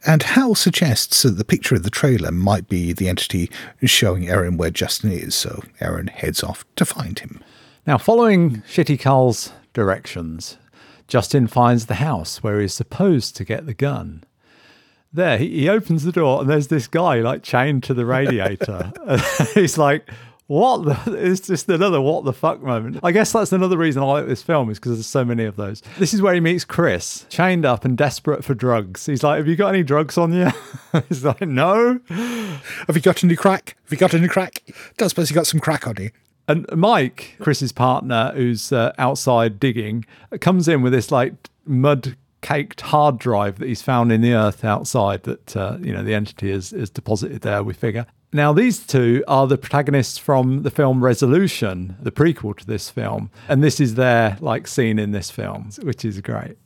And Hal suggests that the picture of the trailer might be the entity showing Aaron where Justin is, so Aaron heads off to find him. Now, following Shitty Carl's directions, Justin finds the house where he's supposed to get the gun. There, he, he opens the door and there's this guy like chained to the radiator. <laughs> <laughs> He's like, what the? <laughs> It's just another what the fuck moment. I guess that's another reason I like this film is because there's so many of those. This is where he meets Chris, chained up and desperate for drugs. He's like, have you got any drugs on you? he's like, no. Have you got any crack? Have you got any crack? Don't suppose you got some crack on you. And Mike, Chris's partner, who's uh, outside digging, comes in with this like mud caked hard drive that he's found in the earth outside that uh, you know the entity is is deposited there. We figure. Now these two are the protagonists from the film Resolution, the prequel to this film, and this is their like scene in this film, which is great.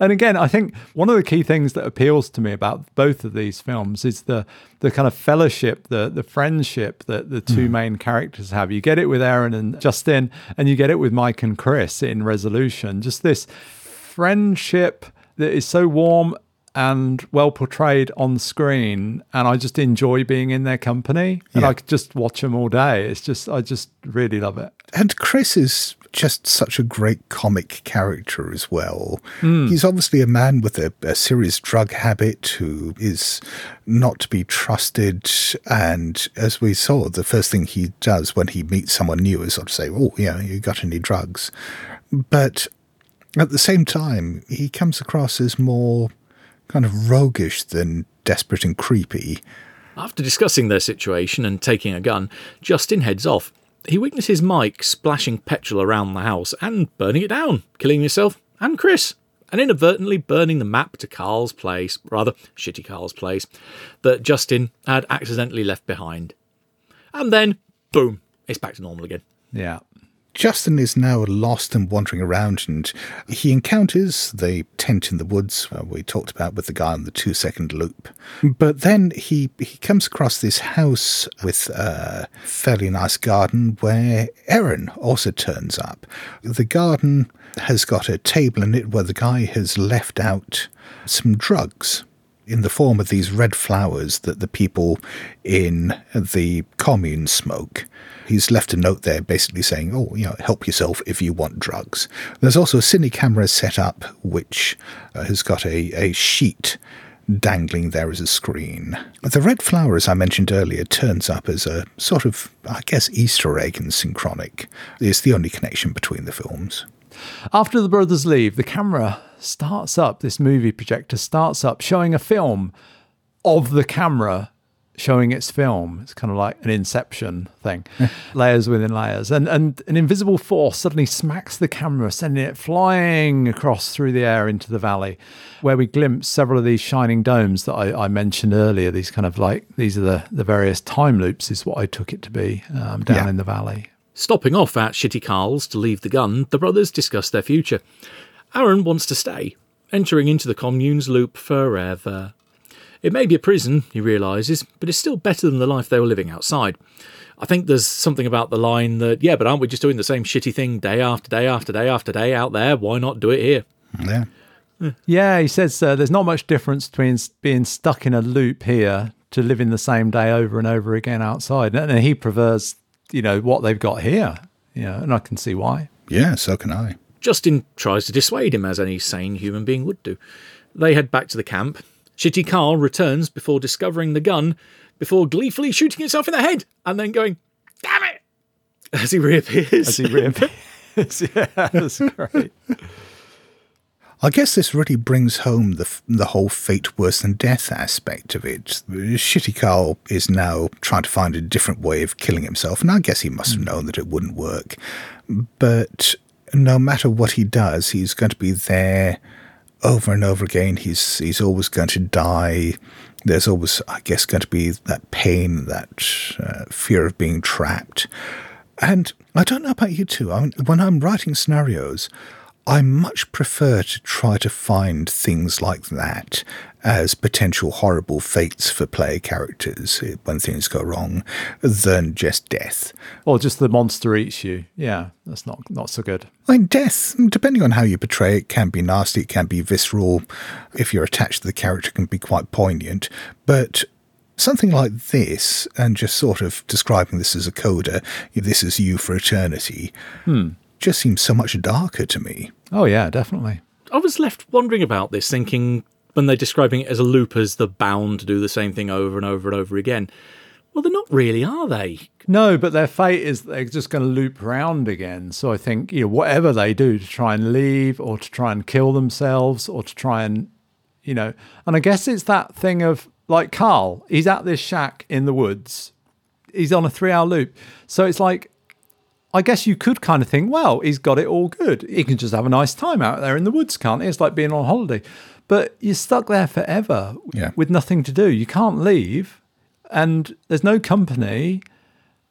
And again, I think one of the key things that appeals to me about both of these films is the the kind of fellowship, the the friendship that the two main characters have. You get it with Aaron and Justin, and you get it with Mike and Chris in Resolution. Just this friendship that is so warm and well portrayed on screen and I just enjoy being in their company and Yeah. I could just watch them all day. It's just I just really love it. And Chris is just such a great comic character as well. Hmm. He's obviously a man with a, a serious drug habit who is not to be trusted. And as we saw, the first thing he does when he meets someone new is sort of say, Oh, yeah, you got any drugs? But at the same time, he comes across as more kind of roguish than desperate and creepy. After discussing their situation and taking a gun, Justin heads off. He witnesses Mike splashing petrol around the house and burning it down, killing himself and Chris, and inadvertently burning the map to Carl's place, rather, shitty Carl's place, that Justin had accidentally left behind. And then, boom, it's back to normal again. Yeah. Justin is now lost and wandering around, and he encounters the tent in the woods uh, we talked about with the guy on the two second loop. But then he, he comes across this house with a fairly nice garden where Aaron also turns up. The garden has got a table in it where the guy has left out some drugs in the form of these red flowers that the people in the commune smoke. He's left a note there basically saying, oh, you know, help yourself if you want drugs. There's also a cine camera set up which uh, has got a, a sheet dangling there as a screen. The red flower, as I mentioned earlier, turns up as a sort of, I guess, Easter egg in Synchronic. It's the only connection between the films. After the brothers leave, the camera starts up, this movie projector starts up, showing a film of the camera showing its film. It's kind of like an inception thing, <laughs> layers within layers. And, and an invisible force suddenly smacks the camera, sending it flying across through the air into the valley, where we glimpse several of these shining domes that I, I mentioned earlier. These kind of like, these are the, the various time loops, is what I took it to be um, down Yeah. in the valley. Stopping off at Shitty Carl's to leave the gun, the brothers discuss their future. Aaron wants to stay, entering into the commune's loop forever. It may be a prison, he realises, but it's still better than the life they were living outside. I think there's something about the line that, yeah, but aren't we just doing the same shitty thing day after day after day after day out there? Why not do it here? Yeah. Yeah, he says uh, there's not much difference between being stuck in a loop here to living the same day over and over again outside. And and he prefers, you know, what they've got here. Yeah, and I can see why. Yeah, so can I. Justin tries to dissuade him, as any sane human being would do. They head back to the camp. Shitty Carl returns before discovering the gun, before gleefully shooting himself in the head, and then going, damn it, as he reappears. As he reappears. <laughs> yeah, that's great. I guess this really brings home the the whole fate worse than death aspect of it. Shitty Carl is now trying to find a different way of killing himself, and I guess he must have hmm. known that it wouldn't work. But no matter what he does, he's going to be there over and over again. He's he's always going to die. There's always, I guess, going to be that pain, that uh, fear of being trapped. And I don't know about you two. I mean, when I'm writing scenarios, I much prefer to try to find things like that as potential horrible fates for player characters eh, when things go wrong than just death. Or just the monster eats you. Yeah, that's not not so good. I mean, death, depending on how you portray it, can be nasty, it can be visceral. If you're attached to the character, it can be quite poignant. But something like this, and just sort of describing this as a coda, this is you for eternity, Hmm. Just seems so much darker to me. Oh yeah, definitely. I was left wondering about this, thinking when they're describing it as a loop as the bound to do the same thing over and over and over again. Well, they're not really, are they? No, but their fate is they're just going to loop round again. So I think you know whatever they do to try and leave, or to try and kill themselves, or to try and you know, and I guess it's that thing of like Carl. He's at this shack in the woods. He's on a three-hour loop, so it's like. I guess you could kind of think, well, he's got it all good. He can just have a nice time out there in the woods, can't he? It's like being on holiday. But you're stuck there forever Yeah. with nothing to do. You can't leave, and there's no company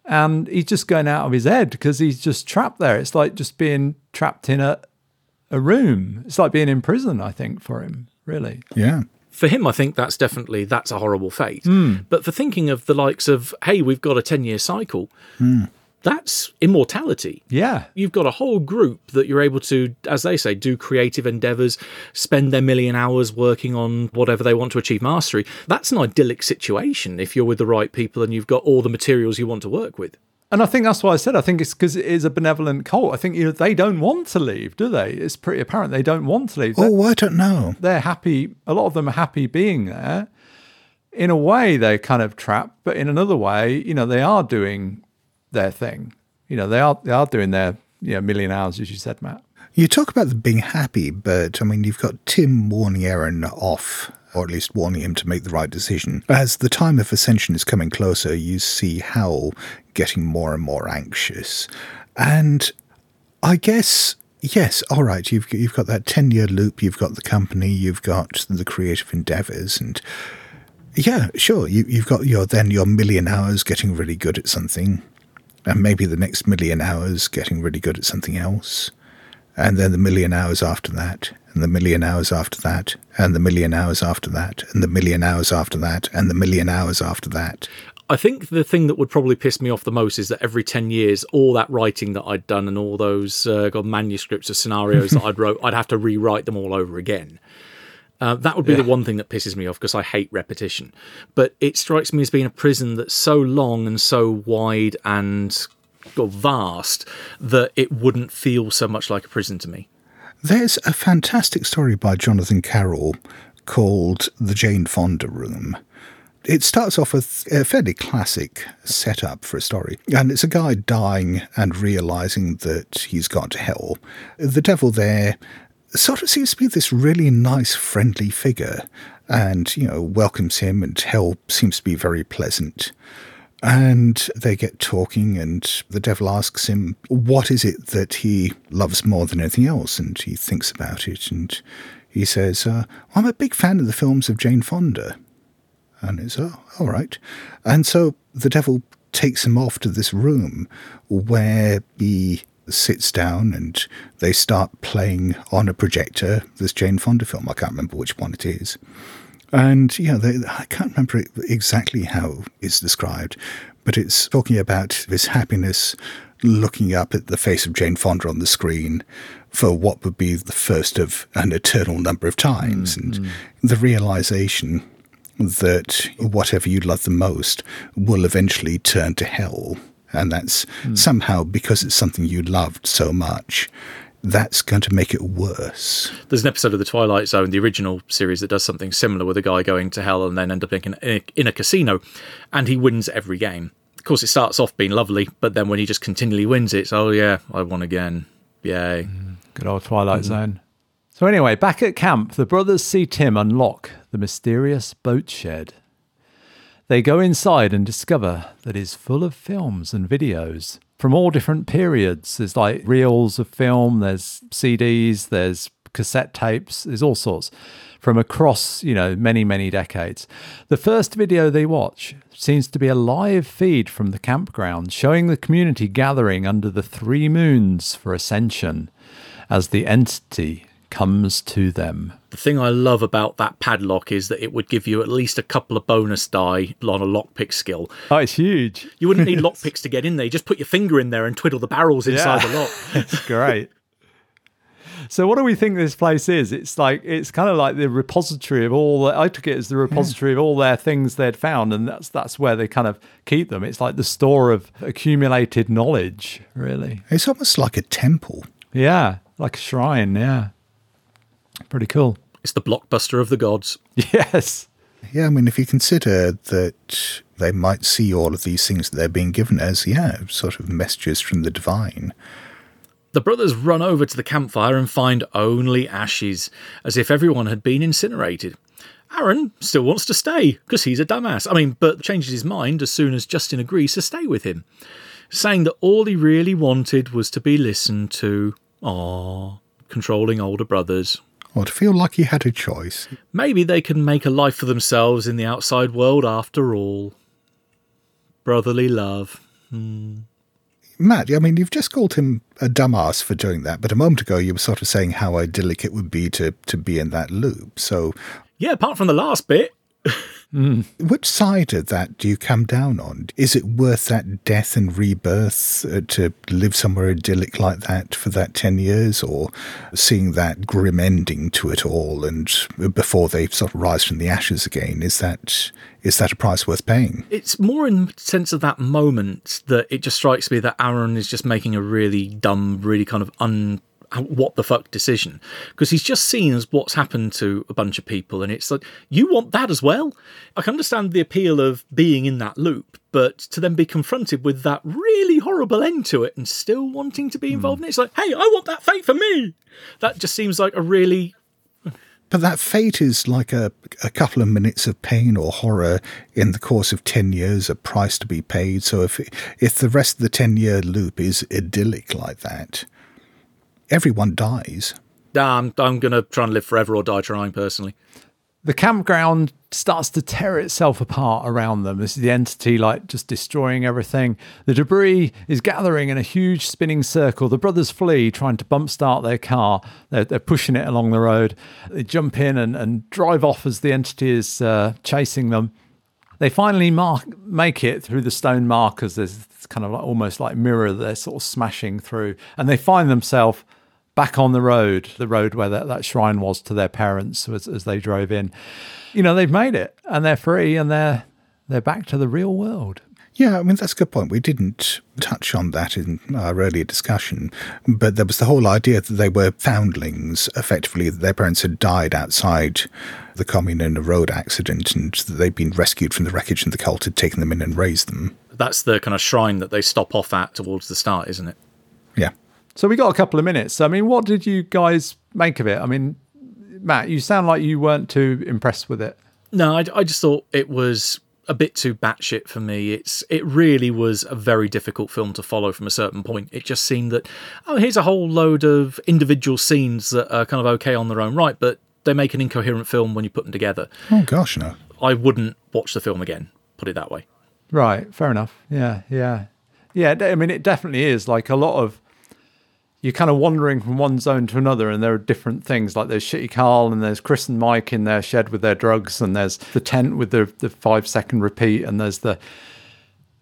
and he's just going out of his head because he's just trapped there. It's like just being trapped in a a room. It's like being in prison, I think, for him, really. Yeah. For him, I think that's definitely that's a horrible fate. Hmm. But for thinking of the likes of, hey, we've got a ten-year cycle, that's immortality. Yeah. You've got a whole group that you're able to, as they say, do creative endeavors, spend their million hours working on whatever they want to achieve mastery. That's an idyllic situation if you're with the right people and you've got all the materials you want to work with. And I think that's why I said I think it's because it is a benevolent cult. I think you know they don't want to leave, do they? It's pretty apparent they don't want to leave. Oh, I don't know. They're happy. A lot of them are happy being there. In a way, they're kind of trapped, but in another way, you know, they are doing their thing. You know, they are they are doing their you know million hours, as you said, Matt. You talk about them being happy, but I mean, you've got Tim warning Aaron off, or at least warning him to make the right decision. As the time of ascension is coming closer, you see Hal getting more and more anxious. And I guess, yes, all right, you've, you've got that 10 year loop, you've got the company, you've got the creative endeavors, and yeah, sure, you, you've got your then your million hours getting really good at something, and maybe the next million hours getting really good at something else and then the million hours after that, and the million hours after that, and the million hours after that, and the million hours after that, and the million hours after that. I think the thing that would probably piss me off the most is that every 10 years, all that writing that I'd done and all those uh, manuscripts of scenarios that I'd wrote, <laughs> I'd have to rewrite them all over again. Uh, that would be the one thing that pisses me off because I hate repetition. But it strikes me as being a prison that's so long and so wide and God, vast that it wouldn't feel so much like a prison to me. There's a fantastic story by Jonathan Carroll called The Jane Fonda Room. It starts off with a fairly classic setup for a story, and it's a guy dying and realizing that he's gone to hell. The devil there sort of seems to be this really nice, friendly figure and, you know, welcomes him, and Hell seems to be very pleasant. And they get talking, and the devil asks him, What is it that he loves more than anything else? And he thinks about it, and he says, uh, I'm a big fan of the films of Jane Fonda. And it's, oh, all right. And so the devil takes him off to this room where he sits down and they start playing on a projector this Jane Fonda film. I can't remember which one it is. And yeah, they, I can't remember exactly how it's described, but it's talking about this happiness looking up at the face of Jane Fonda on the screen for what would be the first of an eternal number of times, and mm-hmm. the realization that whatever you love the most will eventually turn to hell. And that's hmm. somehow because it's something you loved so much, that's going to make it worse. There's an episode of The Twilight Zone, the original series, that does something similar with a guy going to hell and then end up in, in, in a casino, and he wins every game. Of course, it starts off being lovely, but then when he just continually wins, it's oh yeah, I won again, yay! Hmm. Good old Twilight hmm. Zone. So, anyway, back at camp, the brothers see Tim unlock the mysterious boat shed. They go inside and discover that it's full of films and videos from all different periods. There's like reels of film, there's CDs, there's cassette tapes, there's all sorts from across, you know, many, many decades. The first video they watch seems to be a live feed from the campground showing the community gathering under the three moons for ascension as the entity comes to them. The thing I love about that padlock is that it would give you at least a couple of bonus die on a lockpick skill. Oh, it's huge. You wouldn't need <laughs> lockpicks to get in there. You just put your finger in there and twiddle the barrels inside Yeah. the lock. <laughs> It's great. So what do we think this place is? It's like it's kind of like the repository of all. The, I took it as the repository of all their things they'd found, and that's that's where they kind of keep them. It's like the store of accumulated knowledge, really. It's almost like a temple. Yeah, like a shrine. Yeah, pretty cool. It's the blockbuster of the gods. Yes. Yeah, I mean, if you consider that they might see all of these things that they're being given as, yeah, sort of messages from the divine. The brothers run over to the campfire and find only ashes, as if everyone had been incinerated. Aaron still wants to stay because he's a dumbass. I mean, but changes his mind as soon as Justin agrees to stay with him, saying that all he really wanted was to be listened to. Aww, controlling older brothers. Or to feel like he had a choice. Maybe they can make a life for themselves in the outside world after all. Brotherly love. Hmm. Matt, I mean, you've just called him a dumbass for doing that, but a moment ago you were sort of saying how idyllic it would be to, to be in that loop. So, Yeah, apart from the last bit. <laughs> which side of that do you come down on? Is it worth that death and rebirth uh, to live somewhere idyllic like that for that 10 years, or seeing that grim ending to it all and before they sort of rise from the ashes again? Is that is that a price worth paying? It's more in the sense of that moment that it just strikes me that Aaron is just making a really dumb, really kind of un what the fuck decision. Because he's just seen as what's happened to a bunch of people and it's like you want that as well? I can understand the appeal of being in that loop but to then be confronted with that really horrible end to it and still wanting to be hmm. involved in it it's like hey i want that fate for me! That just seems like a really But that fate is like a, a couple of minutes of pain or horror in the course of 10 years, a price to be paid. So if, if the rest of the 10 year loop is idyllic like that, everyone dies. damn i'm gonna try and live forever or die trying personally the campground starts to tear itself apart around them. This is the entity like just destroying everything. The debris is gathering in a huge spinning circle. The brothers flee, trying to bump start their car. They're, they're pushing it along the road. They jump in and, and drive off as the entity is uh, chasing them. They finally mark, make it through the stone markers. There's kind of like almost like mirror they're sort of smashing through, and they find themselves back on the road, the road where that, that shrine was to their parents as, as they drove in. You know, they've made it and they're free and they're they're back to the real world. Yeah, I mean, that's a good point. We didn't touch on that in our earlier discussion, but there was the whole idea that they were foundlings, effectively, that their parents had died outside the commune in a road accident and that they'd been rescued from the wreckage and the cult had taken them in and raised them. that's the kind of shrine that they stop off at towards the start isn't it Yeah. So we got a couple of minutes. I mean, what did you guys make of it? I mean, Matt, you sound like you weren't too impressed with it. No, I, I just thought it was a bit too batshit for me. It's it really was a very difficult film to follow from a certain point. It just seemed that oh, here's a whole load of individual scenes that are kind of okay on their own right, but they make an incoherent film when you put them together. Oh gosh, no. I wouldn't watch the film again. Put it that way. Right, fair enough. Yeah, yeah, yeah. I mean, it definitely is like a lot of you're kind of wandering from one zone to another, and there are different things. Like there's Shitty Carl, and there's Chris and Mike in their shed with their drugs, and there's the tent with the the five second repeat, and there's the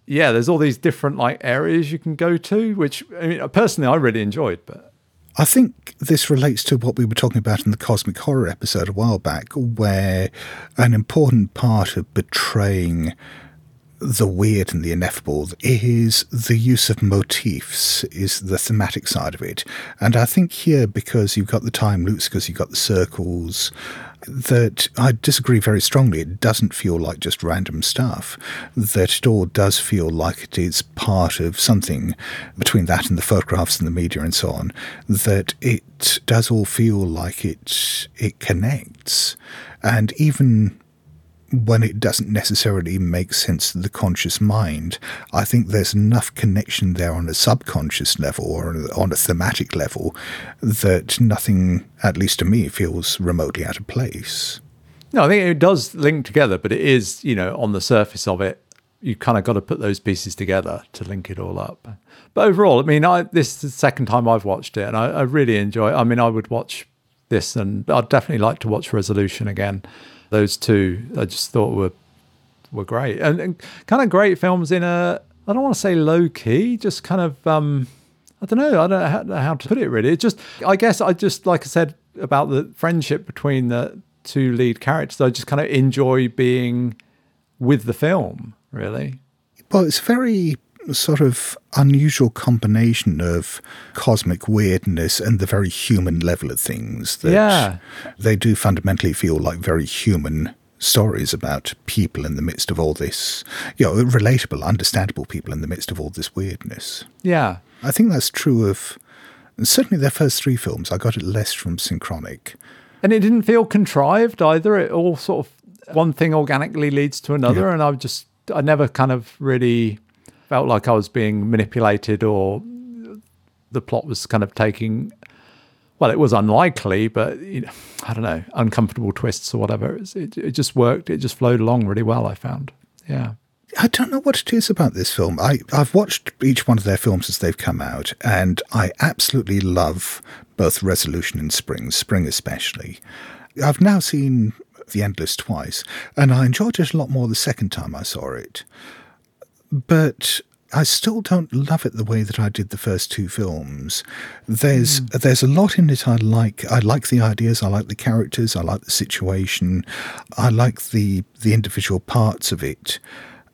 yeah, there's all these different like areas you can go to, which I mean, personally, I really enjoyed. But I think this relates to what we were talking about in the Cosmic Horror episode a while back, where an important part of betraying the weird and the ineffable is the use of motifs is the thematic side of it. And i think here because you've got the time loops because you've got the circles that i disagree very strongly. It doesn't feel like just random stuff. That it all does feel like it is part of something between that and the photographs and the media and so on. That it does all feel like it it connects. And even when it doesn't necessarily make sense to the conscious mind, I think there's enough connection there on a subconscious level or on a thematic level that nothing, at least to me, feels remotely out of place. No, I think it does link together, but it is, you know, on the surface of it, you kind of got to put those pieces together to link it all up. But overall, I mean, I, this is the second time I've watched it, and I, I really enjoy. it. I mean, I would watch this, and I'd definitely like to watch Resolution again those two I just thought were were great and, and, kind of great films in a I don't want to say low key, just kind of um I don't know I don't know how, how to put it really. It just I guess I just like I said about the friendship between the two lead characters. I just kind of enjoy being with the film really. Well, it's very sort of unusual combination of cosmic weirdness and the very human level of things that yeah. they do fundamentally feel like very human stories about people in the midst of all this, you know, relatable, understandable people in the midst of all this weirdness. Yeah. I think that's true of certainly their first three films. I got it less from Synchronic. And it didn't feel contrived either. It all sort of one thing organically leads to another. Yeah. And I just, I never kind of really felt like I was being manipulated or the plot was kind of taking well, it was unlikely, but you know, I don't know, uncomfortable twists or whatever. It, it just worked. It just flowed along really well. I found, yeah. I don't know what it is about this film. I, I've watched each one of their films as they've come out, and I absolutely love both Resolution and Spring, Spring especially. I've now seen The Endless twice, and I enjoyed it a lot more the second time I saw it but I still don't love it the way that I did the first two films. There's mm. there's a lot in it I like. I like the ideas. I like the characters. I like the situation. I like the the individual parts of it.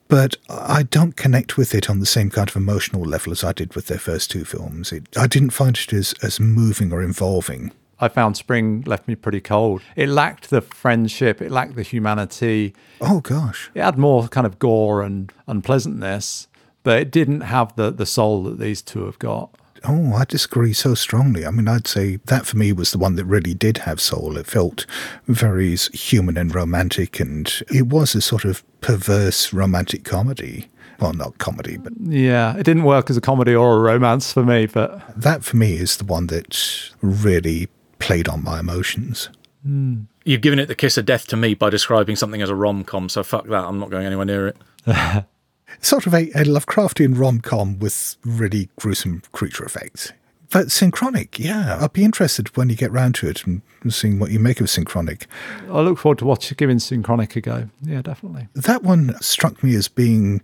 But I don't connect with it on the same kind of emotional level as I did with their first two films. It, I didn't find it as, as moving or involving. I found Spring left me pretty cold. It lacked the friendship, it lacked the humanity. Oh gosh. It had more kind of gore and unpleasantness, but it didn't have the the soul that these two have got. Oh, I disagree so strongly. I mean, I'd say that for me was the one that really did have soul. It felt very human and romantic, and it was a sort of perverse romantic comedy. Well, not comedy, but. Yeah, it didn't work as a comedy or a romance for me, but. That for me is the one that really played on my emotions. Mm. You've given it the kiss of death to me by describing something as a rom com, so fuck that. I'm not going anywhere near it. <laughs> sort of a, a Lovecraftian rom com with really gruesome creature effects. But Synchronic, yeah, I'd be interested when you get round to it and seeing what you make of Synchronic. I look forward to watching giving Synchronic a go. Yeah, definitely. That one struck me as being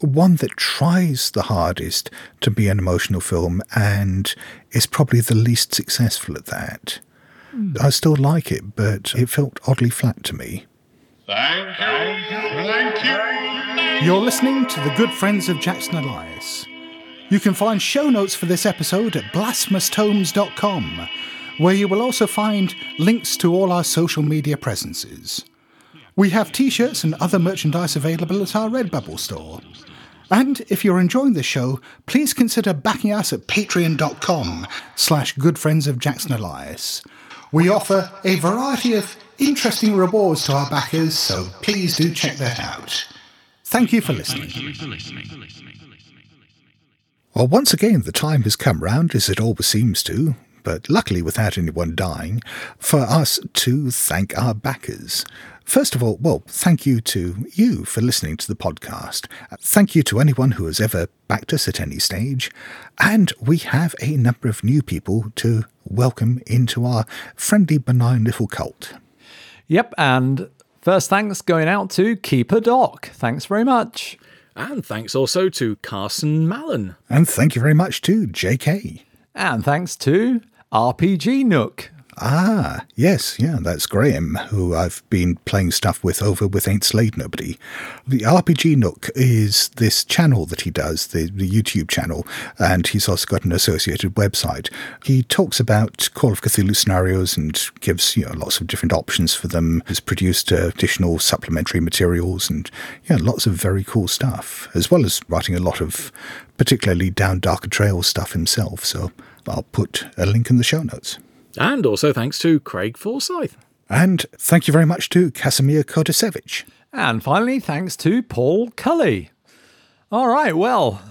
one that tries the hardest to be an emotional film and is probably the least successful at that. Mm. I still like it, but it felt oddly flat to me. Thank you. Thank you. You're listening to the good friends of Jackson Elias. You can find show notes for this episode at blasphemoustomes.com, where you will also find links to all our social media presences. We have t shirts and other merchandise available at our Redbubble store. And if you're enjoying the show, please consider backing us at patreon.com slash goodfriends of Jackson Elias. We offer a variety of interesting rewards to our backers, so please do check that out. Thank you for listening. Well, once again, the time has come round, as it always seems to, but luckily without anyone dying, for us to thank our backers. First of all, well, thank you to you for listening to the podcast. Thank you to anyone who has ever backed us at any stage. And we have a number of new people to welcome into our friendly, benign little cult. Yep, and first thanks going out to Keeper Doc. Thanks very much. And thanks also to Carson Mallon. And thank you very much to JK. And thanks to RPG Nook. Ah, yes, yeah, that's Graham, who I've been playing stuff with over with Ain't Slayed Nobody. The RPG Nook is this channel that he does, the, the YouTube channel, and he's also got an associated website. He talks about Call of Cthulhu scenarios and gives you know lots of different options for them. Has produced uh, additional supplementary materials and yeah, lots of very cool stuff, as well as writing a lot of particularly down darker trail stuff himself. So I'll put a link in the show notes. And also thanks to Craig Forsyth. And thank you very much to Casimir Kodasevich. And finally, thanks to Paul Cully. All right, well,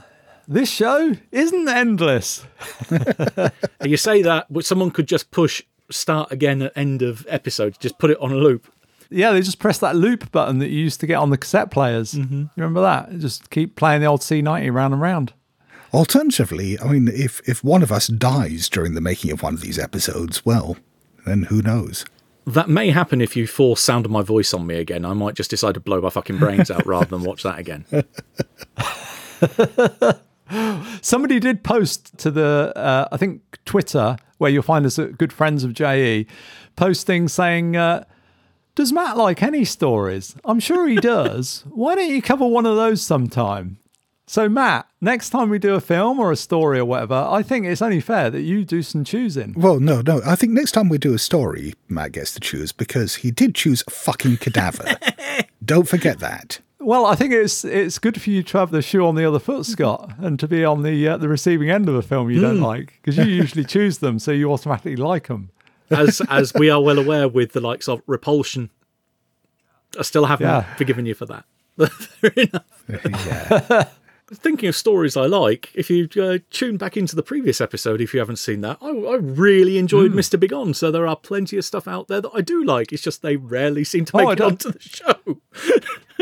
this show isn't endless. <laughs> you say that, but someone could just push start again at end of episode, just put it on a loop. Yeah, they just press that loop button that you used to get on the cassette players. Mm-hmm. You remember that? Just keep playing the old C90 round and round. Alternatively, I mean, if, if one of us dies during the making of one of these episodes, well, then who knows? That may happen if you force sound of my voice on me again. I might just decide to blow my fucking brains out rather than watch that again. <laughs> Somebody did post to the, uh, I think, Twitter, where you'll find us at Good Friends of JE, posting saying, uh, Does Matt like any stories? I'm sure he does. <laughs> Why don't you cover one of those sometime? So, Matt, next time we do a film or a story or whatever, I think it's only fair that you do some choosing. Well, no, no. I think next time we do a story, Matt gets to choose because he did choose a fucking cadaver. <laughs> Don't forget that. Well, I think it's it's good for you to have the shoe on the other foot, Scott, and to be on the uh, the receiving end of a film you don't like because you usually choose them, so you automatically like them. As as we are well aware with the likes of Repulsion, I still haven't Yeah. forgiven you for that. <laughs> Fair enough. <laughs> yeah. Thinking of stories I like, if you uh, tune back into the previous episode, if you haven't seen that, I, I really enjoyed Mr. Big On. So there are plenty of stuff out there that I do like. It's just they rarely seem to Oh, make I it onto the show.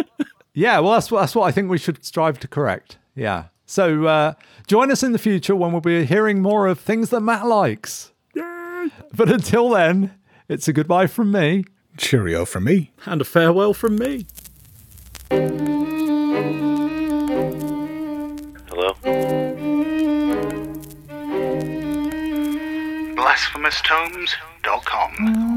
<laughs> Yeah, well, that's what that's what I think we should strive to correct. Yeah. So uh, join us in the future when we'll be hearing more of things that Matt likes. But until then, it's a goodbye from me. Cheerio from me. And a farewell from me. Hello? BlasphemousTomes.com.